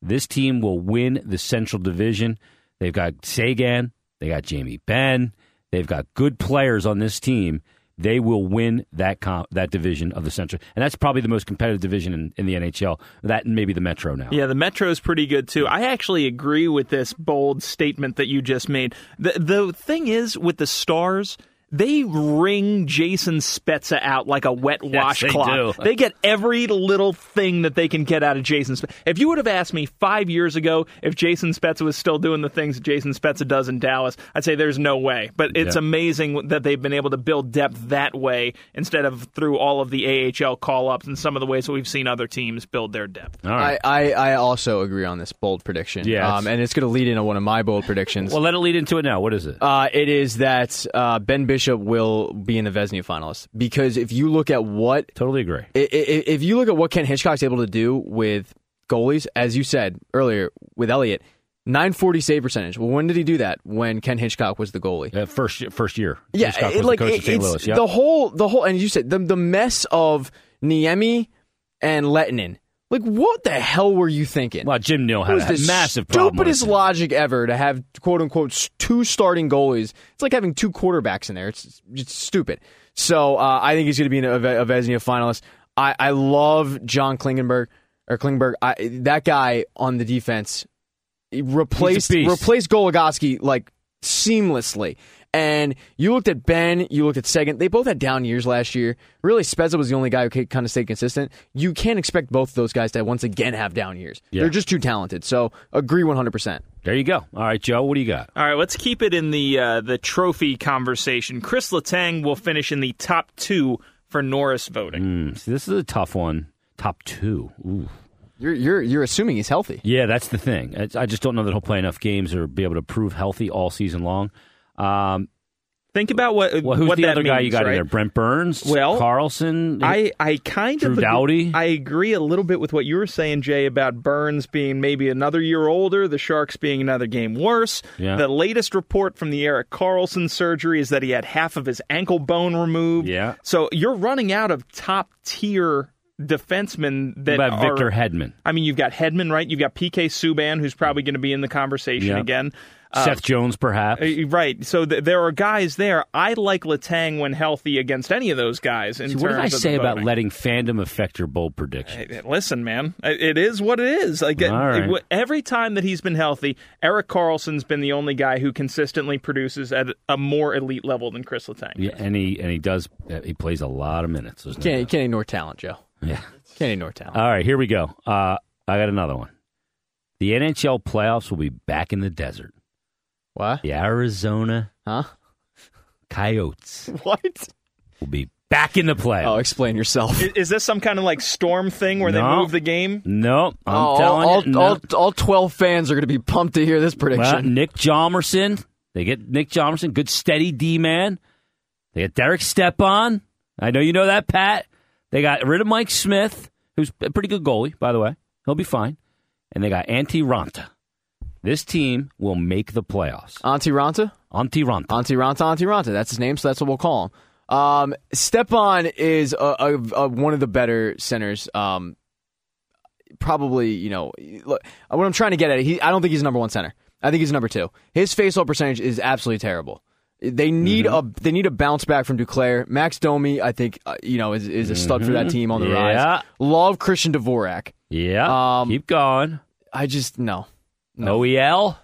Speaker 1: This team will win the Central Division. They've got Seguin, they got Jamie Benn, they've got good players on this team. They will win that com- that division of the Central, and that's probably the most competitive division in, in the NHL. That and maybe the Metro now.
Speaker 2: Yeah, the Metro's pretty good too. I actually agree with this bold statement that you just made. The the thing is with the Stars, they wring Jason Spezza out like a wet
Speaker 1: Yes, they
Speaker 2: washcloth. They get every little thing that they can get out of Jason Spezza. If you would have asked me five years ago if Jason Spezza was still doing the things that Jason Spezza does in Dallas, I'd say there's no way. But it's
Speaker 1: Yeah.
Speaker 2: amazing that they've been able to build depth that way instead of through all of the AHL call ups and some of the ways that we've seen other teams build their depth.
Speaker 1: All right.
Speaker 3: I, I, I also agree on this bold prediction.
Speaker 1: Yeah,
Speaker 3: um, and it's going to lead into one of my bold predictions.
Speaker 1: well, let it lead into it now. What is it?
Speaker 3: Uh, it is that uh, Ben Bishop will be in the Vezina finalists because if you look at what
Speaker 1: totally agree.
Speaker 3: if you look at what Ken Hitchcock's able to do with goalies, as you said earlier with Elliott, 940 save percentage. Well, when did he do that? When Ken Hitchcock was the goalie.
Speaker 1: Uh, first first year.
Speaker 3: Yeah,
Speaker 1: Hitchcock
Speaker 3: it-
Speaker 1: was
Speaker 3: like
Speaker 1: the coach
Speaker 3: it-
Speaker 1: of St.
Speaker 3: it's
Speaker 1: Louis. Yep.
Speaker 3: the whole the whole and you said the the mess of Niemi and Lehtonen. Like what the hell were you thinking?
Speaker 1: well, Jim
Speaker 3: Nill
Speaker 1: had a massive problem.
Speaker 3: stupidest logic ever to have quote unquote two starting goalies. It's like having two quarterbacks in there. It's it's stupid. So uh, I think he's going to be a, a Vezina finalist. I, I love John Klingenberg or Klingberg. I, that guy on the defense replaced replaced Goligoski like seamlessly. And you looked at Ben, you looked at Seguin. They both had down years last year. Really, Spezza was the only guy who kind of stayed consistent. You can't expect both of those guys to once again have down years.
Speaker 1: Yeah.
Speaker 3: They're just too talented. So agree 100%.
Speaker 1: There you go. All right, Joe, what do you got?
Speaker 2: All right, let's keep it in the uh, the trophy conversation. Chris Letang will finish in the top two for Norris voting.
Speaker 1: Hmm, see, this is a tough one. Top two. Ooh.
Speaker 3: You're, you're, you're assuming he's healthy.
Speaker 1: Yeah, that's the thing. I just don't know that he'll play enough games or be able to prove healthy all season long. Um,
Speaker 2: Think about what
Speaker 1: well, who's
Speaker 2: what
Speaker 1: the
Speaker 2: that
Speaker 1: other guy you
Speaker 2: means,
Speaker 1: got in there? Brent Burns,
Speaker 2: Well,
Speaker 1: Karlsson.
Speaker 2: I, I kind
Speaker 1: Drew
Speaker 2: of
Speaker 1: Doughty?
Speaker 2: I agree a little bit with what you were saying, Jay, about Burns being maybe another year older, the Sharks being another game worse.
Speaker 1: Yeah.
Speaker 2: The latest report from the Erik Karlsson surgery is that he had half of his ankle bone removed.
Speaker 1: Yeah.
Speaker 2: So you're running out of top tier defensemen that
Speaker 1: about Victor Hedman,
Speaker 2: I mean, you've got Hedman, right? You've got PK Subban, who's probably going to be in the conversation
Speaker 1: Yeah.
Speaker 2: again.
Speaker 1: Seth Jones, perhaps.
Speaker 2: Uh, Right. So th- there are guys there. I like Letang when healthy against any of those guys. In
Speaker 1: See,
Speaker 2: terms
Speaker 1: what did I say about letting fandom affect your bold prediction?
Speaker 2: Hey, Listen, man, it is what it is. Like it-
Speaker 1: All right.
Speaker 2: it- every time that he's been healthy, Erik Karlsson's been the only guy who consistently produces at a more elite level than Chris Letang.
Speaker 1: Yeah, and he and he does. uh, He plays a lot of minutes.
Speaker 3: Can't, you
Speaker 1: doubt.
Speaker 3: can't ignore talent, Joe.
Speaker 1: Yeah.
Speaker 3: Can't ignore talent.
Speaker 1: All right, here we go. Uh, I got another one. The NHL playoffs will be back in the desert.
Speaker 3: What?
Speaker 1: The Arizona
Speaker 3: Huh?
Speaker 1: Coyotes
Speaker 3: What?
Speaker 1: will be back in the play.
Speaker 3: Oh, explain yourself.
Speaker 2: Is, is this some kind of like storm thing where they
Speaker 1: No.
Speaker 2: move the game?
Speaker 1: no, I'm
Speaker 3: Oh,
Speaker 1: telling
Speaker 3: all,
Speaker 1: you. no.
Speaker 3: all, all 12 fans are going to be pumped to hear this
Speaker 1: Well,
Speaker 3: prediction.
Speaker 1: Nick Hjalmarsson. They get Nick Hjalmarsson, good steady D man. They get Derek Stepan. I know you know that, Pat. They got rid of Mike Smith, who's a pretty good goalie, by the way. He'll be fine. And they got Antti Raanta. This team will make the playoffs.
Speaker 3: Auntie Ranta?
Speaker 1: Antti Raanta.
Speaker 3: Auntie Ranta, Auntie Ranta. That's his name, so that's what we'll call him. Um, Stepan is a, a, a, one of the better centers. Um, probably, you know, look, what I'm trying to get at, he, I don't think he's number one center. I think he's number two. His faceoff percentage is absolutely terrible. They need
Speaker 1: Mm-hmm.
Speaker 3: a they need a bounce back from Duclair. Max Domi, I think, uh, you know, is, is a stud for that team on the
Speaker 1: Mm-hmm. Yeah.
Speaker 3: rise. Love Christian Dvorak.
Speaker 1: Yeah.
Speaker 3: Um,
Speaker 1: Keep going.
Speaker 3: I just no. No.
Speaker 1: OEL.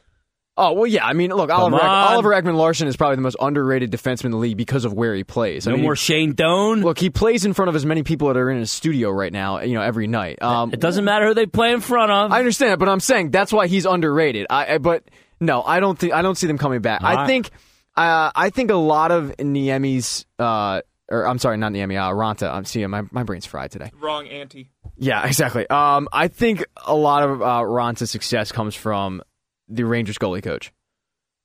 Speaker 3: Oh well, yeah. I mean, look, Oliver, Ek-
Speaker 1: on.
Speaker 3: Oliver Ekman-Larsson is probably the most underrated defenseman in the league because of where he plays. I
Speaker 1: No
Speaker 3: mean,
Speaker 1: more Shane Doan.
Speaker 3: Look, he plays in front of as many people that are in his studio right now. You know, every night. Um,
Speaker 1: it doesn't matter who they play in front of.
Speaker 3: I understand, but I'm saying that's why he's underrated. I, I but no, I don't think I don't see them coming back. I think uh, I think a lot of Niemi's uh, or I'm sorry, not Niemi, uh, Raanta. I'm seeing my my brain's fried today.
Speaker 2: Wrong, Anti.
Speaker 3: Yeah, exactly. Um, I think a lot of uh, Raanta's success comes from the Rangers goalie coach.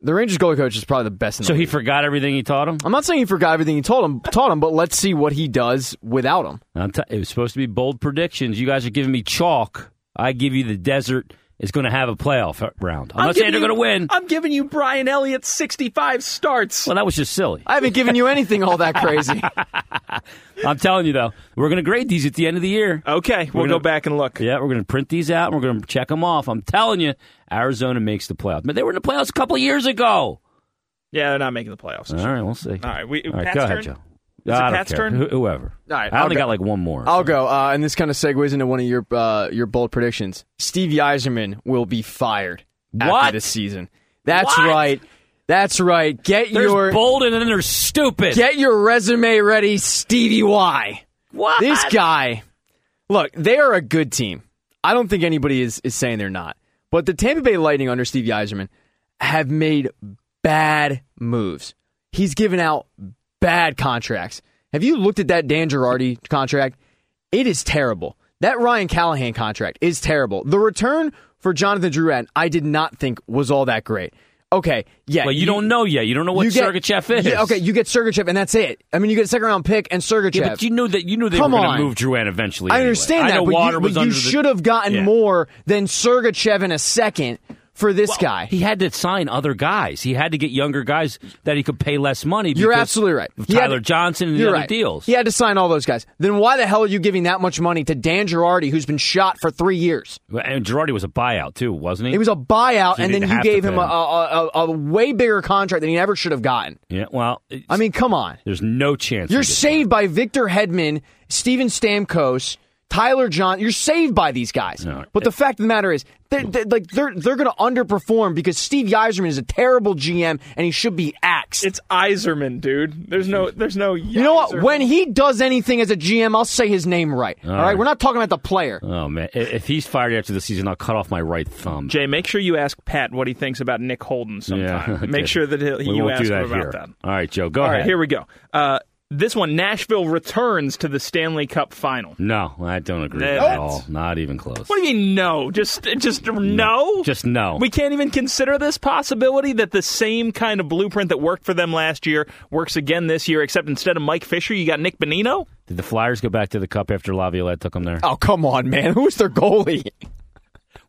Speaker 3: The Rangers goalie coach is probably the best in the
Speaker 1: so he
Speaker 3: league.
Speaker 1: forgot everything he taught him?
Speaker 3: I'm not saying he forgot everything he told him, taught him, but let's see what he does without him.
Speaker 1: I'm t- it was supposed to be bold predictions. You guys are giving me chalk. I give you the desert is going to have a playoff round. I'm, not saying they're going to win.
Speaker 2: I'm giving you Brian Elliott's 65 starts.
Speaker 1: well, that was just silly.
Speaker 3: I haven't given you anything all that crazy.
Speaker 1: I'm telling you though, we're going to grade these at the end of the year.
Speaker 2: Okay, we'll
Speaker 1: We're
Speaker 2: go
Speaker 1: gonna-
Speaker 2: back and look.
Speaker 1: Yeah, we're going to print these out and we're going to check them off. I'm telling you, Arizona makes the playoffs. But they were in the playoffs a couple of years ago.
Speaker 2: Yeah, they're not making the playoffs.
Speaker 1: All right, we'll see.
Speaker 2: All right, we,
Speaker 1: All right,
Speaker 2: Pat's
Speaker 1: go ahead,
Speaker 2: turn?
Speaker 1: Joe.
Speaker 2: it Pat's turn?
Speaker 1: Wh- Whoever.
Speaker 3: All right,
Speaker 1: I
Speaker 3: I'll
Speaker 1: only
Speaker 3: go.
Speaker 1: got like one more.
Speaker 3: I'll go, uh, and this kind of segues into one of your uh, your bold predictions. Steve Yzerman will be fired after
Speaker 1: What?
Speaker 3: this season. That's
Speaker 1: What?
Speaker 3: right. That's right. Get
Speaker 1: There's
Speaker 3: your
Speaker 1: bold and then there's stupid.
Speaker 3: get your resume ready, Stevie Y.
Speaker 1: what?
Speaker 3: This guy, look, they are a good team. I don't think anybody is, is saying they're not. But the Tampa Bay Lightning under Steve Yzerman have made bad moves. He's given out bad contracts. Have you looked at that Dan Girardi contract? It is terrible. That Ryan Callahan contract is terrible. The return for Jonathan Drouin, I did not think was all that great. Okay, yeah.
Speaker 1: Well, you, don't know yet. You don't know what
Speaker 3: you get-
Speaker 1: Sergachev is.
Speaker 3: Yeah, okay, you get Sergachev, and that's it. I mean, you get a second round pick and Sergachev.
Speaker 1: Yeah, but you knew that you knew they
Speaker 3: Come
Speaker 1: were going to move Drouin eventually.
Speaker 3: I
Speaker 1: anyway.
Speaker 3: understand
Speaker 1: I
Speaker 3: that,
Speaker 1: know
Speaker 3: but
Speaker 1: water
Speaker 3: you, but you
Speaker 1: the-
Speaker 3: should have gotten
Speaker 1: Yeah.
Speaker 3: more than Sergachev in a second for this
Speaker 1: Well,
Speaker 3: guy.
Speaker 1: He had to sign other guys. He had to get younger guys that he could pay less money.
Speaker 3: You're absolutely right.
Speaker 1: of
Speaker 3: He had
Speaker 1: Tyler
Speaker 3: to-
Speaker 1: Johnson and the other
Speaker 3: right.
Speaker 1: deals.
Speaker 3: He had to sign all those guys. Then why the hell are you giving that much money to Dan Girardi, who's been shot for three years?
Speaker 1: And Girardi was a buyout too, wasn't he?
Speaker 3: It was a buyout,
Speaker 1: So
Speaker 3: and then you gave
Speaker 1: pay
Speaker 3: him a, a, a, a way bigger contract than he ever should have gotten.
Speaker 1: Yeah. Well,
Speaker 3: I mean, come on.
Speaker 1: there's no chance.
Speaker 3: You're saved by Victor Hedman, Steven Stamkos, Tyler John. You're saved by these guys.
Speaker 1: No.
Speaker 3: But the fact of the matter is, they're, they're, like they're they're going to underperform because Steve Yzerman is a terrible GM and he should be axed.
Speaker 2: It's Iserman, dude. There's no, there's no.
Speaker 3: you know what? When he does anything as a GM, I'll say his name right. All right,
Speaker 1: right.
Speaker 3: we're not talking about the player.
Speaker 1: Oh man, if he's fired after the season, I'll cut off my right thumb.
Speaker 2: Jay, make sure you ask Pat what he thinks about Nick Holden sometime.
Speaker 1: Yeah, okay.
Speaker 2: Make sure that he'll,
Speaker 1: we
Speaker 2: you ask
Speaker 1: do that
Speaker 2: him about
Speaker 1: here.
Speaker 2: that.
Speaker 1: All right, Joe, go
Speaker 2: All
Speaker 1: ahead.
Speaker 2: right, here we go. Uh, this one, Nashville returns to the Stanley Cup final.
Speaker 1: No, I don't agree with
Speaker 2: What?
Speaker 1: at all. Not even close.
Speaker 2: What do you mean no? Just just no?
Speaker 1: Just no.
Speaker 2: We can't even consider this possibility that the same kind of blueprint that worked for them last year works again this year, except instead of Mike Fisher, you got Nick Bonino?
Speaker 1: Did the Flyers go back to the Cup after Laviolette took them there?
Speaker 3: Oh come on, man! Who's their goalie?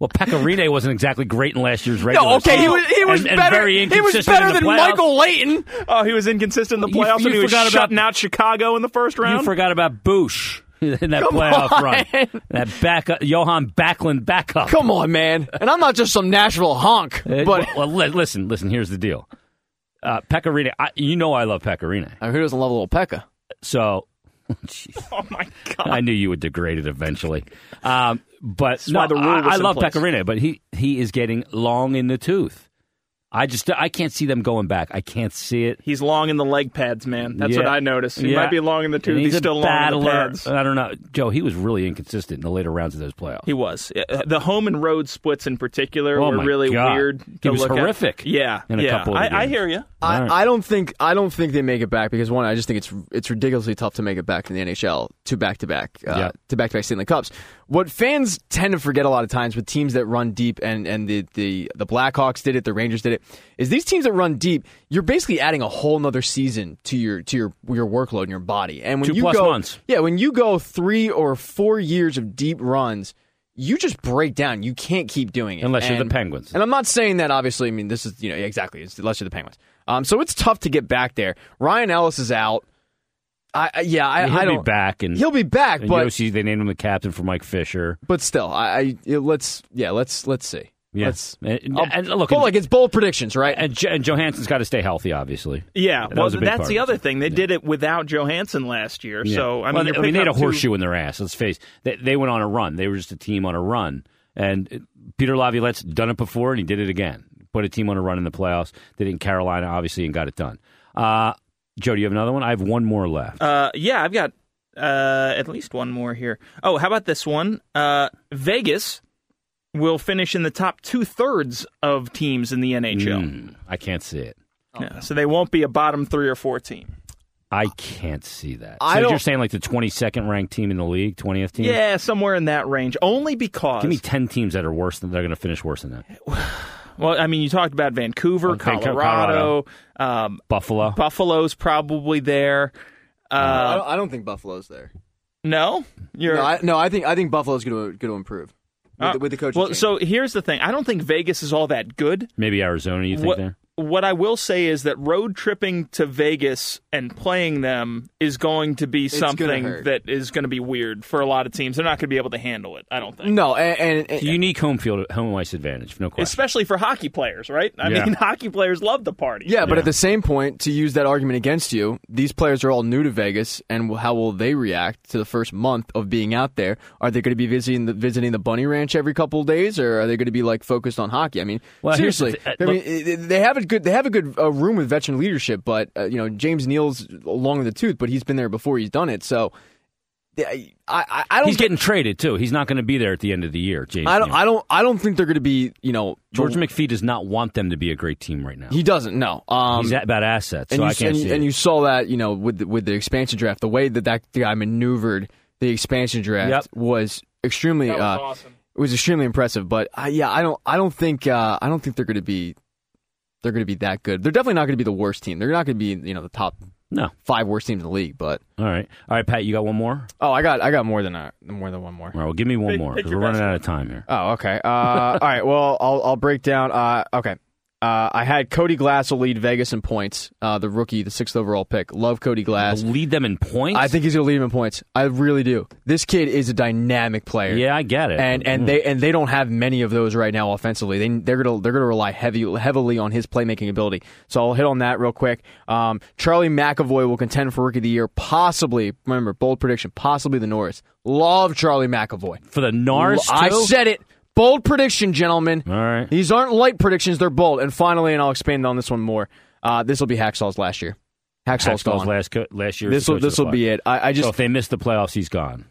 Speaker 1: Well, Pekka Rinne wasn't exactly great in last year's regular
Speaker 3: No, okay, he was he was
Speaker 1: and, and
Speaker 3: better.
Speaker 1: very
Speaker 3: he was better than
Speaker 1: playoffs.
Speaker 3: Michael Layton.
Speaker 2: Oh, he was inconsistent in the playoffs
Speaker 1: you
Speaker 2: when he was
Speaker 1: forgot about-
Speaker 2: shutting out Chicago in the first round.
Speaker 1: You
Speaker 2: round.
Speaker 1: forgot about Bush in that
Speaker 3: Come
Speaker 1: playoff
Speaker 3: on.
Speaker 1: run. That backup, Johan Backlund backup.
Speaker 3: Come on, man! And I'm not just some Nashville honk,
Speaker 1: Uh,
Speaker 3: but
Speaker 1: well, li- listen, listen. Here's the deal. Uh, Pekka Rinne, I, you know I love Pekka Rinne.
Speaker 3: Uh, who doesn't love a little Pekka?
Speaker 1: So, jeez,
Speaker 2: oh my god!
Speaker 1: I knew you would degrade it eventually. Um, but no, I, I love
Speaker 2: place.
Speaker 1: Pekka Rinne, but he he is getting long in the tooth. I just I can't see them going back. I can't see it.
Speaker 2: He's long in the leg pads, man. That's
Speaker 1: Yeah.
Speaker 2: what I noticed. He
Speaker 1: Yeah.
Speaker 2: might be long in the tooth.
Speaker 1: And
Speaker 2: He's, still long in the pads.
Speaker 1: I don't know, Joe. He was really inconsistent in the later rounds of those playoffs.
Speaker 2: He was. Uh, The home and road splits in particular
Speaker 1: Oh
Speaker 2: were really
Speaker 1: God.
Speaker 2: weird.
Speaker 1: He was
Speaker 2: look at.
Speaker 1: horrific
Speaker 2: Yeah,
Speaker 1: in a
Speaker 2: yeah.
Speaker 1: couple of the
Speaker 2: I, I hear you.
Speaker 3: I, I don't think I don't think they make it back because one, I just think it's it's ridiculously tough to make it back in the NHL to back to back to back to back Stanley Cups. What fans tend to forget a lot of times with teams that run deep and and the the the Blackhawks did it, the Rangers did it, is these teams that run deep, you're basically adding a whole nother season to your to your your workload in your body. And when
Speaker 1: Two
Speaker 3: you
Speaker 1: plus
Speaker 3: go
Speaker 1: months.
Speaker 3: yeah, when you go three or four years of deep runs. You just break down. You can't keep doing it
Speaker 1: Unless you're the Penguins.
Speaker 3: and I'm not saying that obviously. I mean, this is you know exactly. It's unless you're the Penguins. Um, so it's tough to get back there. Ryan Ellis is out. I, I yeah, I,
Speaker 1: He'll
Speaker 3: I
Speaker 1: be
Speaker 3: don't.
Speaker 1: back, and,
Speaker 3: He'll be back,
Speaker 1: and
Speaker 3: but
Speaker 1: Josi, they named him the captain for Mike Fisher.
Speaker 3: but still, I, I let's yeah, let's let's see.
Speaker 1: Yeah. And- and look,
Speaker 3: but
Speaker 1: and-
Speaker 3: like it's bold predictions, right?
Speaker 1: And, Jo- and Johansen's got to stay healthy, obviously.
Speaker 2: Yeah,
Speaker 1: That
Speaker 2: well,
Speaker 1: was a big
Speaker 2: that's the other thing. They did it without Johansen last year.
Speaker 1: Yeah.
Speaker 2: So I mean,
Speaker 1: Well,
Speaker 2: you're
Speaker 1: I mean, they had a
Speaker 2: up two-
Speaker 1: horseshoe in their ass. Let's face, they, they went on a run. They were just a team on a run, and uh, Peter Laviolette's done it before, and he did it again. Put a team on a run in the playoffs. Did it in Carolina, obviously, and got it done. Uh, Joe, do you have another one? I have one more left.
Speaker 2: Uh, yeah, I've got uh, at least one more here. Oh, how about this one? Uh, Vegas will finish in the top two thirds of teams in the NHL.
Speaker 1: Mm, I can't see it.
Speaker 2: Yeah, so they won't be a bottom three or four team.
Speaker 1: I can't see that.
Speaker 3: I
Speaker 1: so
Speaker 3: don't-
Speaker 1: you're saying like the 22nd ranked team in the league, 20th team?
Speaker 2: Yeah, somewhere in that range. Only because
Speaker 1: Give me 10 teams that are worse than they're going to finish worse than that.
Speaker 2: well, I mean, you talked about Vancouver,
Speaker 1: Well, Vancouver,
Speaker 2: Colorado, Um,
Speaker 1: Buffalo.
Speaker 2: Buffalo's probably there.
Speaker 3: I,
Speaker 2: Uh,
Speaker 3: don't, I don't think Buffalo's there.
Speaker 2: no, you're
Speaker 3: No, I, no, I think I think Buffalo's going to going to improve with,
Speaker 2: Uh,
Speaker 3: the, with the coaching.
Speaker 2: well.
Speaker 3: change.
Speaker 2: So here's the thing. I don't think Vegas is all that good.
Speaker 1: Maybe Arizona, you think
Speaker 2: what,
Speaker 1: there?
Speaker 2: What I will say is that road tripping to Vegas and playing them is going to be something that is going to be weird for a lot of teams. They're not going to be able to handle it. I don't think.
Speaker 3: no, and, and, and
Speaker 1: unique home field, home ice advantage, no question.
Speaker 2: Especially for hockey players, right? I
Speaker 1: Yeah.
Speaker 2: mean, hockey players love the party.
Speaker 3: Yeah, but
Speaker 1: Yeah.
Speaker 3: at the same point, to use that argument against you, these players are all new to Vegas, and how will they react to the first month of being out there? Are they going to be visiting the visiting the Bunny Ranch every couple of days, or are they going to be like focused on hockey? I mean,
Speaker 1: Well, here's the
Speaker 3: seriously,
Speaker 1: thi- uh,
Speaker 3: I mean, it- they have a good they have a good uh, room with veteran leadership, but uh, you know James Neal's long in the tooth, but he's been there before, he's done it, so. I, I, I don't
Speaker 1: He's
Speaker 3: thi-
Speaker 1: getting traded too. He's not going to be there at the end of the year, James.
Speaker 3: I don't
Speaker 1: Neal.
Speaker 3: I don't I don't think they're going to be you know
Speaker 1: George McPhee does not want them to be a great team right now.
Speaker 3: he doesn't no um
Speaker 1: He's about assets,
Speaker 3: and
Speaker 1: so
Speaker 3: you,
Speaker 1: I can't
Speaker 3: and,
Speaker 1: see
Speaker 3: and
Speaker 1: it.
Speaker 3: you saw that you know with the, with the expansion draft, the way that that guy maneuvered the expansion draft
Speaker 1: Yep.
Speaker 3: was extremely
Speaker 2: That was
Speaker 3: uh,
Speaker 2: awesome.
Speaker 3: it was extremely impressive. But I, yeah, I don't I don't think uh, I don't think they're going to be they're going to be that good. They're definitely not going to be the worst team. They're not going to be you know the top
Speaker 1: no.
Speaker 3: five worst teams in the league. But
Speaker 1: All right. All right, Pat, you got one more?
Speaker 3: oh, I got I got more than a, more than one more.
Speaker 1: All right, well, give me one
Speaker 2: Pick-
Speaker 1: more
Speaker 2: pick
Speaker 1: because
Speaker 2: your
Speaker 1: we're running
Speaker 2: best
Speaker 1: out of time here.
Speaker 3: Oh, okay. Uh, all right. Well, I'll I'll break down. Uh, okay. Uh, I had Cody Glass will lead Vegas in points. Uh, the rookie, the sixth overall pick. Love Cody Glass.
Speaker 1: Lead them in points?
Speaker 3: I think he's gonna lead them in points. I really do. This kid is a dynamic player.
Speaker 1: Yeah, I get it.
Speaker 3: And and they and they don't have many of those right now offensively. They they're gonna they're gonna rely heavy heavily on his playmaking ability. So I'll hit on that real quick. Um, Charlie McAvoy will contend for rookie of the year, possibly. Remember, bold prediction, possibly the Norris. Love Charlie McAvoy.
Speaker 1: For the Norris,
Speaker 3: I said it. Bold prediction, gentlemen.
Speaker 1: All right.
Speaker 3: These aren't light predictions; they're bold. And finally, and I'll expand on this one more. Uh, this will be Hacksaw's last year. Hacksaw's
Speaker 1: Hakstol's
Speaker 3: gone.
Speaker 1: last, co- last year.
Speaker 3: This will this will be it. I, I just
Speaker 1: So if they miss the playoffs, he's gone.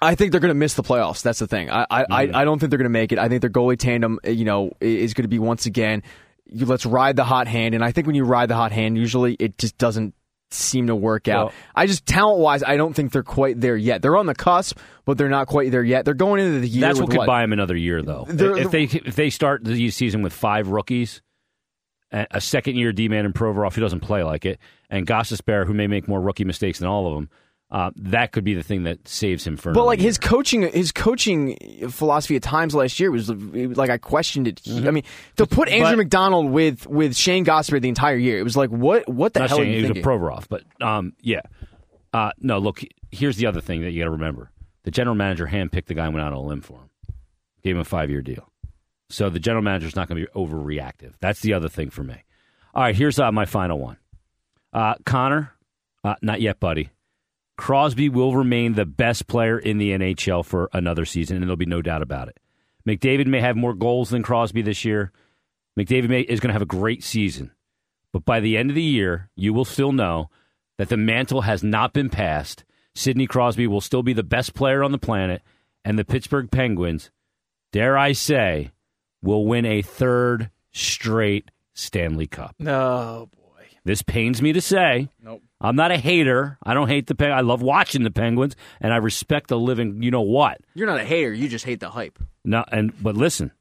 Speaker 3: I think they're going to miss the playoffs. That's the thing. I I,
Speaker 1: Mm.
Speaker 3: I I don't think they're going to make it. I think their goalie tandem, uh, you know, is going to be once again. You, let's ride the hot hand, and I think when you ride the hot hand, usually it just doesn't seem to work out.
Speaker 1: Well-
Speaker 3: I just talent wise, I don't think they're quite there yet. They're on the cusp, but they're not quite there yet. They're going into the year.
Speaker 1: That's what could buy them another year, though.
Speaker 3: They're-
Speaker 1: if they if they start the season with five rookies, a a second year D man and Provorov who doesn't play like it, and Gostisbehere who may make more rookie mistakes than all of them, uh, that could be the thing that saves him for.
Speaker 3: But like
Speaker 1: year.
Speaker 3: his coaching, his coaching philosophy at times last year was like I questioned it. I mean, to put Andrew
Speaker 1: Mm-hmm. But-
Speaker 3: MacDonald with with Shane Gosper the entire year, it was like what what the hell
Speaker 1: saying
Speaker 3: are you
Speaker 1: he was a
Speaker 3: thinking?
Speaker 1: Provorov, but um, yeah. Uh, no, look. Here's the other thing that you got to remember: the general manager handpicked the guy and went out on a limb for him, gave him a five year deal. So the general manager's not going to be overreactive. That's the other thing for me. All right, here's uh, my final one. Uh, Connor, uh, not yet, buddy. Crosby will remain the best player in the NHL for another season, and there'll be no doubt about it. McDavid may have more goals than Crosby this year. McDavid may, is going to have a great season. But by the end of the year, you will still know that the mantle has not been passed. Sidney Crosby will still be the best player on the planet, and the Pittsburgh Penguins, dare I say, will win a third straight Stanley Cup.
Speaker 2: No, boy.
Speaker 1: This pains me to say.
Speaker 2: Nope.
Speaker 1: I'm not a hater. I don't hate the Pen- I love watching the Penguins, and I respect the living. You know what?
Speaker 3: You're not a hater. You just hate the hype.
Speaker 1: No, and but listen,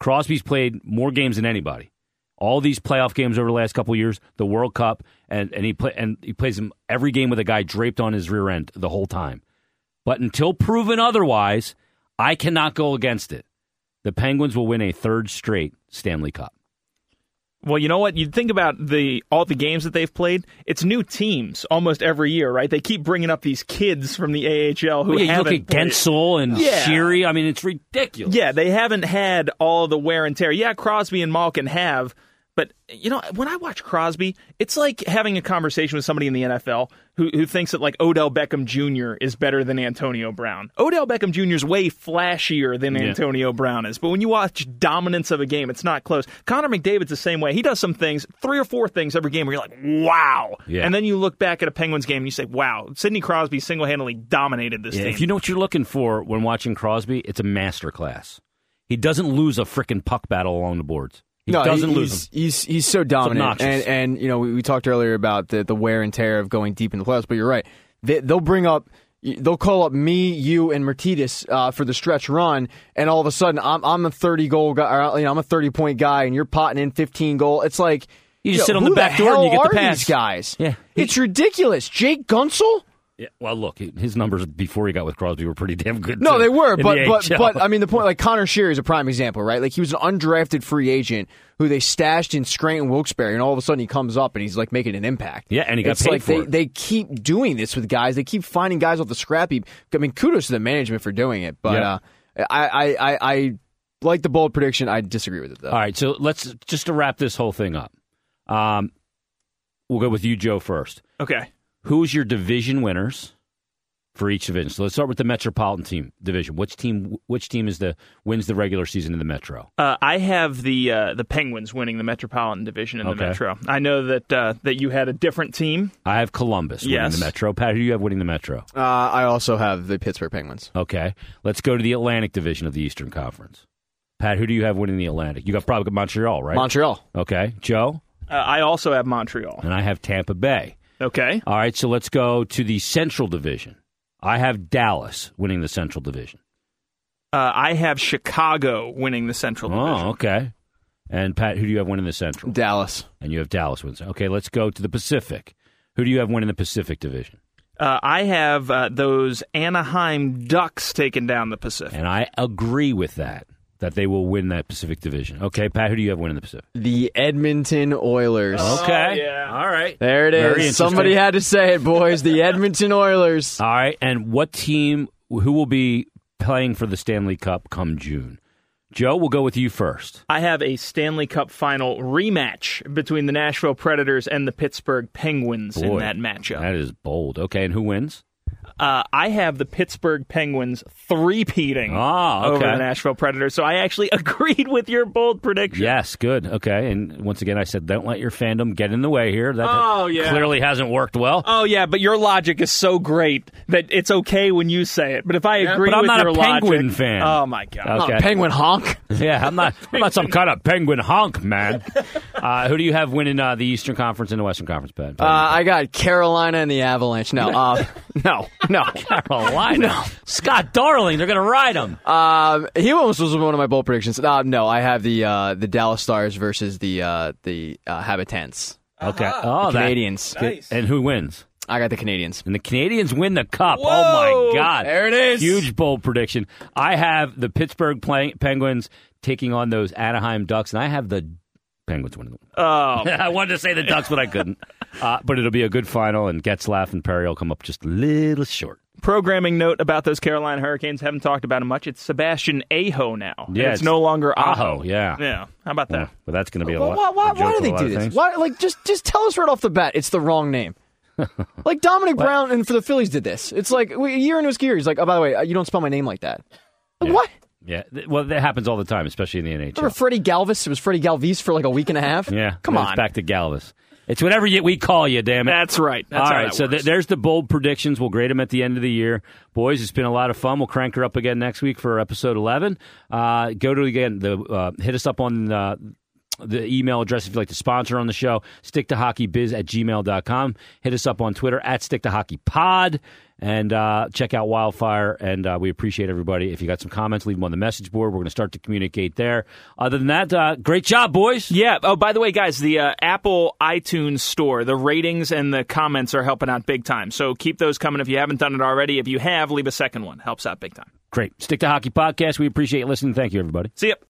Speaker 1: Crosby's played more games than anybody. All these playoff games over the last couple of years, the World Cup, and and he play and he plays them every game with a guy draped on his rear end the whole time. But until proven otherwise, I cannot go against it. The Penguins will win a third straight Stanley Cup.
Speaker 2: Well, you know what? You think about the all the games that they've played. It's new teams almost every year, right? They keep bringing up these kids from the AHL who
Speaker 1: Well, yeah,
Speaker 2: haven't
Speaker 1: look at. Guentzel and
Speaker 2: Yeah.
Speaker 1: Sheary. I mean, it's ridiculous.
Speaker 2: Yeah, they haven't had all the wear and tear. Yeah, Crosby and Malkin have, but you know, when I watch Crosby, it's like having a conversation with somebody in the NFL who who thinks that like Odell Beckham Jr. is better than Antonio Brown. Odell Beckham Jr. is way flashier than
Speaker 1: Yeah.
Speaker 2: Antonio Brown is, but when you watch dominance of a game, it's not close. Connor McDavid's the same way. He does some things, three or four things every game where you're like, wow.
Speaker 1: Yeah.
Speaker 2: And then you look back at a Penguins game and you say, wow, Sidney Crosby single handedly dominated this
Speaker 1: Yeah,
Speaker 2: team.
Speaker 1: if you know what you're looking for when watching Crosby, it's a master class. He doesn't lose a freaking puck battle along the boards. He
Speaker 3: no,
Speaker 1: doesn't
Speaker 3: he-
Speaker 1: lose
Speaker 3: he's, he's he's so dominant, and and you know we, we talked earlier about the the wear and tear of going deep in the playoffs. But you're right; they, they'll bring up, they'll call up me, you, and Mertitas uh, for the stretch run, and all of a sudden I'm I'm a 30 goal guy, or, you know I'm a 30 point guy, and you're potting in 15 goal. It's like
Speaker 1: You just
Speaker 3: yo,
Speaker 1: sit on the back door and you get the pass.
Speaker 3: These guys,
Speaker 1: Yeah.
Speaker 3: it's ridiculous. Jake Guentzel.
Speaker 1: Yeah, well, look, his numbers before he got with Crosby were pretty damn good.
Speaker 3: No,
Speaker 1: too,
Speaker 3: they were, but
Speaker 1: the
Speaker 3: but
Speaker 1: AHL.
Speaker 3: but I mean the point like Connor Shear is a prime example, right? Like he was an undrafted free agent who they stashed in Scranton Wilkes-Barre, and all of a sudden he comes up and he's like making an impact.
Speaker 1: Yeah, and he got
Speaker 3: it's
Speaker 1: paid
Speaker 3: like
Speaker 1: for
Speaker 3: they,
Speaker 1: it.
Speaker 3: they keep doing this with guys. They keep finding guys off the scrap heap. I mean, kudos to the management for doing it, but
Speaker 1: Yeah.
Speaker 3: uh, I, I I I like the bold prediction. I disagree with it though.
Speaker 1: All right, so let's just to wrap this whole thing up. Um, we'll go with you, Joe, first.
Speaker 2: okay.
Speaker 1: Who's your division winners for each division? So let's start with the Metropolitan team division. Which team? Which team is the wins the regular season in the Metro?
Speaker 2: Uh, I have the uh, the Penguins winning the Metropolitan Division in
Speaker 1: Okay.
Speaker 2: the Metro. I know that uh, that you had a different team.
Speaker 1: I have Columbus winning
Speaker 2: Yes.
Speaker 1: the Metro. Pat, who do you have winning the Metro?
Speaker 3: Uh, I also have the Pittsburgh Penguins.
Speaker 1: Okay, let's go to the Atlantic Division of the Eastern Conference. Pat, who do you have winning the Atlantic? You got probably got Montreal, right?
Speaker 3: Montreal.
Speaker 1: okay, Joe,
Speaker 2: Uh, I also have Montreal.
Speaker 1: and I have Tampa Bay.
Speaker 2: Okay.
Speaker 1: All right, so let's go to the Central Division. I have Dallas winning the Central Division.
Speaker 2: Uh, I have Chicago winning the Central Division.
Speaker 1: Oh, okay. And Pat, who do you have winning the Central?
Speaker 3: Dallas.
Speaker 1: And you have Dallas wins. Okay, let's go to the Pacific. Who do you have winning the Pacific Division?
Speaker 2: Uh, I have uh, those Anaheim Ducks taking down the Pacific.
Speaker 1: And I agree with that, that they will win that Pacific Division. Okay, Pat, who do you have winning the Pacific?
Speaker 3: The Edmonton Oilers.
Speaker 1: Okay.
Speaker 2: Oh, yeah.
Speaker 1: All right.
Speaker 3: There it
Speaker 1: Very
Speaker 3: is. Somebody had to say it, boys. The Edmonton Oilers.
Speaker 1: All right. And what team, who will be playing for the Stanley Cup come June? Joe, we'll go with you first.
Speaker 2: I have a Stanley Cup final rematch between the Nashville Predators and the Pittsburgh Penguins in that matchup.
Speaker 1: That is bold. Okay, and who wins?
Speaker 2: Uh, I have the Pittsburgh Penguins three-peating
Speaker 1: Ah,
Speaker 2: over
Speaker 1: okay.
Speaker 2: the Nashville Predators. So I actually agreed with your bold prediction.
Speaker 1: Yes, good. Okay. And once again, I said, don't let your fandom get in the way here. That
Speaker 2: Oh, yeah.
Speaker 1: clearly hasn't worked well.
Speaker 2: Oh yeah, but your logic is so great that it's okay when you say it. But if I agree
Speaker 1: but I'm not a
Speaker 2: your logic,
Speaker 1: Penguin fan.
Speaker 2: Oh my god.
Speaker 1: Okay.
Speaker 3: Penguin honk.
Speaker 1: Yeah, I'm not. I'm not some kind of penguin honk, man. Uh, who do you have winning uh, the Eastern Conference and the Western Conference, Ben?
Speaker 3: Uh, I got Carolina and the Avalanche. No, uh, no, no.
Speaker 1: Carolina. Scott Darling. They're going to ride him.
Speaker 3: Um, he almost was one of my bold predictions. Uh, no, I have the uh, the Dallas Stars versus the uh, the uh, Habitants.
Speaker 1: Okay. Oh,
Speaker 3: The
Speaker 1: that-
Speaker 3: Canadiens.
Speaker 2: Nice.
Speaker 1: And who wins?
Speaker 3: I got the Canadiens.
Speaker 1: And the Canadiens win the cup. Oh my God!
Speaker 3: There it is.
Speaker 1: Huge bold prediction. I have the Pittsburgh play- Penguins taking on those Anaheim Ducks, and I have the Penguins winning.
Speaker 2: Oh,
Speaker 1: I wanted to say the Ducks, but I couldn't. Uh, but it'll be a good final, and Getzlaff and Perry will come up just a little short.
Speaker 2: programming note about those Carolina Hurricanes. Haven't talked about it much. It's Sebastian Aho now.
Speaker 1: Yeah,
Speaker 2: it's,
Speaker 1: it's
Speaker 2: no longer Aho.
Speaker 1: Aho, yeah.
Speaker 2: Yeah. How about that?
Speaker 1: Yeah, but that's going to be a
Speaker 3: Why,
Speaker 1: lot.
Speaker 3: why, why,
Speaker 1: a joke
Speaker 3: why do they do this? Why, like, just just tell us right off the bat, it's the wrong name. like Domonic Brown and for the Phillies did this. It's like we- a year into his career, he's like, oh, by the way, uh, you don't spell my name like that. Like,
Speaker 1: Yeah.
Speaker 3: What?
Speaker 1: Yeah, well, that happens all the time, especially in the NHL.
Speaker 3: Remember Freddy Galvis? It was Freddy Galvis for like a week and a half.
Speaker 1: Yeah,
Speaker 3: come on.
Speaker 1: back to Galvis. It's whatever you, we call you, damn it.
Speaker 2: That's right. That's
Speaker 1: All right,
Speaker 2: that
Speaker 1: so th- there's the bold predictions. We'll grade them at the end of the year, boys. It's been a lot of fun. We'll crank her up again next week for episode 11. Uh, go to again the uh, hit us up on uh, the email address if you'd like to sponsor on the show. Stick to hockeybiz at gmail.com. Hit us up on Twitter at stick to hockey pod. And uh, check out Wildfire, and uh, we appreciate everybody. If you got some comments, leave them on the message board. We're going to start to communicate there. Other than that, uh, great job, boys.
Speaker 2: Yeah. Oh, by the way, guys, the uh, Apple iTunes store, the ratings and the comments are helping out big time. So keep those coming if you haven't done it already. If you have, leave a second one. Helps out big time.
Speaker 1: Great. Stick to Hockey Podcast. We appreciate you listening. Thank you, everybody.
Speaker 2: See ya.